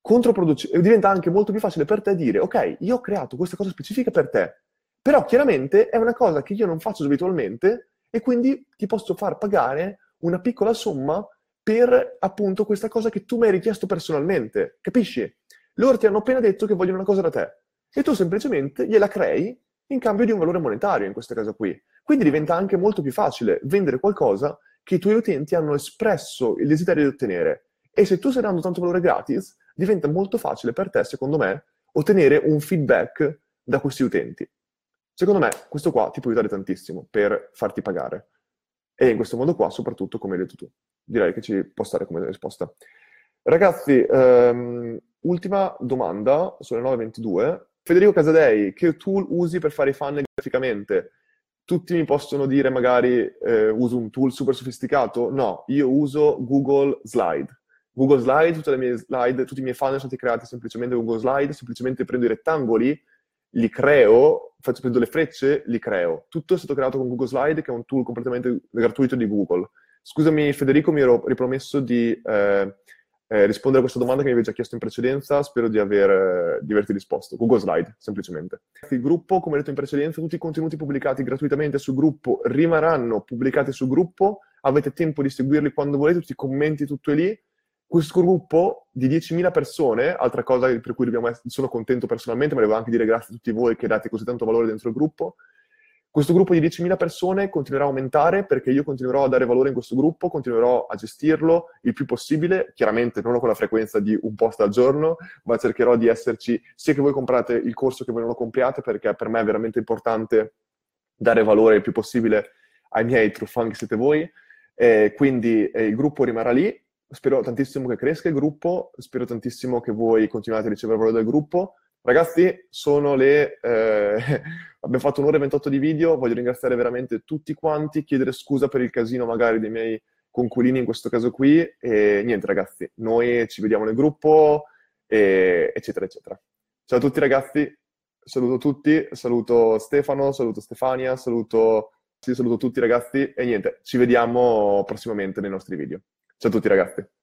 controproducente, diventa anche molto più facile per te dire, ok, io ho creato questa cosa specifica per te, però chiaramente è una cosa che io non faccio abitualmente e quindi ti posso far pagare una piccola somma per appunto questa cosa che tu mi hai richiesto personalmente, capisci? Loro ti hanno appena detto che vogliono una cosa da te e tu semplicemente gliela crei in cambio di un valore monetario in questo caso qui. Quindi diventa anche molto più facile vendere qualcosa che i tuoi utenti hanno espresso il desiderio di ottenere e se tu stai dando tanto valore gratis, diventa molto facile per te, secondo me, ottenere un feedback da questi utenti. Secondo me, questo qua ti può aiutare tantissimo per farti pagare. E in questo modo qua, soprattutto, come hai detto tu. Direi che ci può stare come risposta. Ragazzi, um, ultima domanda, sono le 9.22. Federico Casadei, che tool usi per fare i funnel graficamente? Tutti mi possono dire magari eh, uso un tool super sofisticato? No, io uso Google Slide. Google Slide, tutte le mie slide, tutti i miei funnel sono stati creati semplicemente con Google Slide, semplicemente prendo i rettangoli, li creo, faccio prendo le frecce, li creo. Tutto è stato creato con Google Slide, che è un tool completamente gratuito di Google. Scusami Federico, mi ero ripromesso di eh, eh, rispondere a questa domanda che mi avevi già chiesto in precedenza, spero di, aver, di averti risposto. Google Slide, semplicemente. Il gruppo, come detto in precedenza, tutti i contenuti pubblicati gratuitamente sul gruppo rimarranno pubblicati sul gruppo, avete tempo di seguirli quando volete, tutti i commenti, tutto è lì questo gruppo di 10.000 persone, altra cosa per cui dobbiamo sono contento personalmente, ma devo anche dire grazie a tutti voi che date così tanto valore dentro il gruppo. Questo gruppo di 10.000 persone continuerà a aumentare perché io continuerò a dare valore in questo gruppo, continuerò a gestirlo il più possibile, chiaramente non con la frequenza di un post al giorno, ma cercherò di esserci sia che voi comprate il corso che voi non lo compriate, perché per me è veramente importante dare valore il più possibile ai miei true fan che siete voi. Eh, quindi eh, il gruppo rimarrà lì, spero tantissimo che cresca il gruppo, spero tantissimo che voi continuate a ricevere valore del gruppo. Ragazzi, sono le... Eh, abbiamo fatto un'ora e 28 di video, voglio ringraziare veramente tutti quanti, chiedere scusa per il casino magari dei miei conculini in questo caso qui e niente ragazzi, noi ci vediamo nel gruppo e, eccetera eccetera. Ciao a tutti ragazzi, saluto tutti, saluto Stefano, saluto Stefania, saluto, sì, saluto tutti ragazzi e niente, ci vediamo prossimamente nei nostri video. Ciao a tutti ragazzi.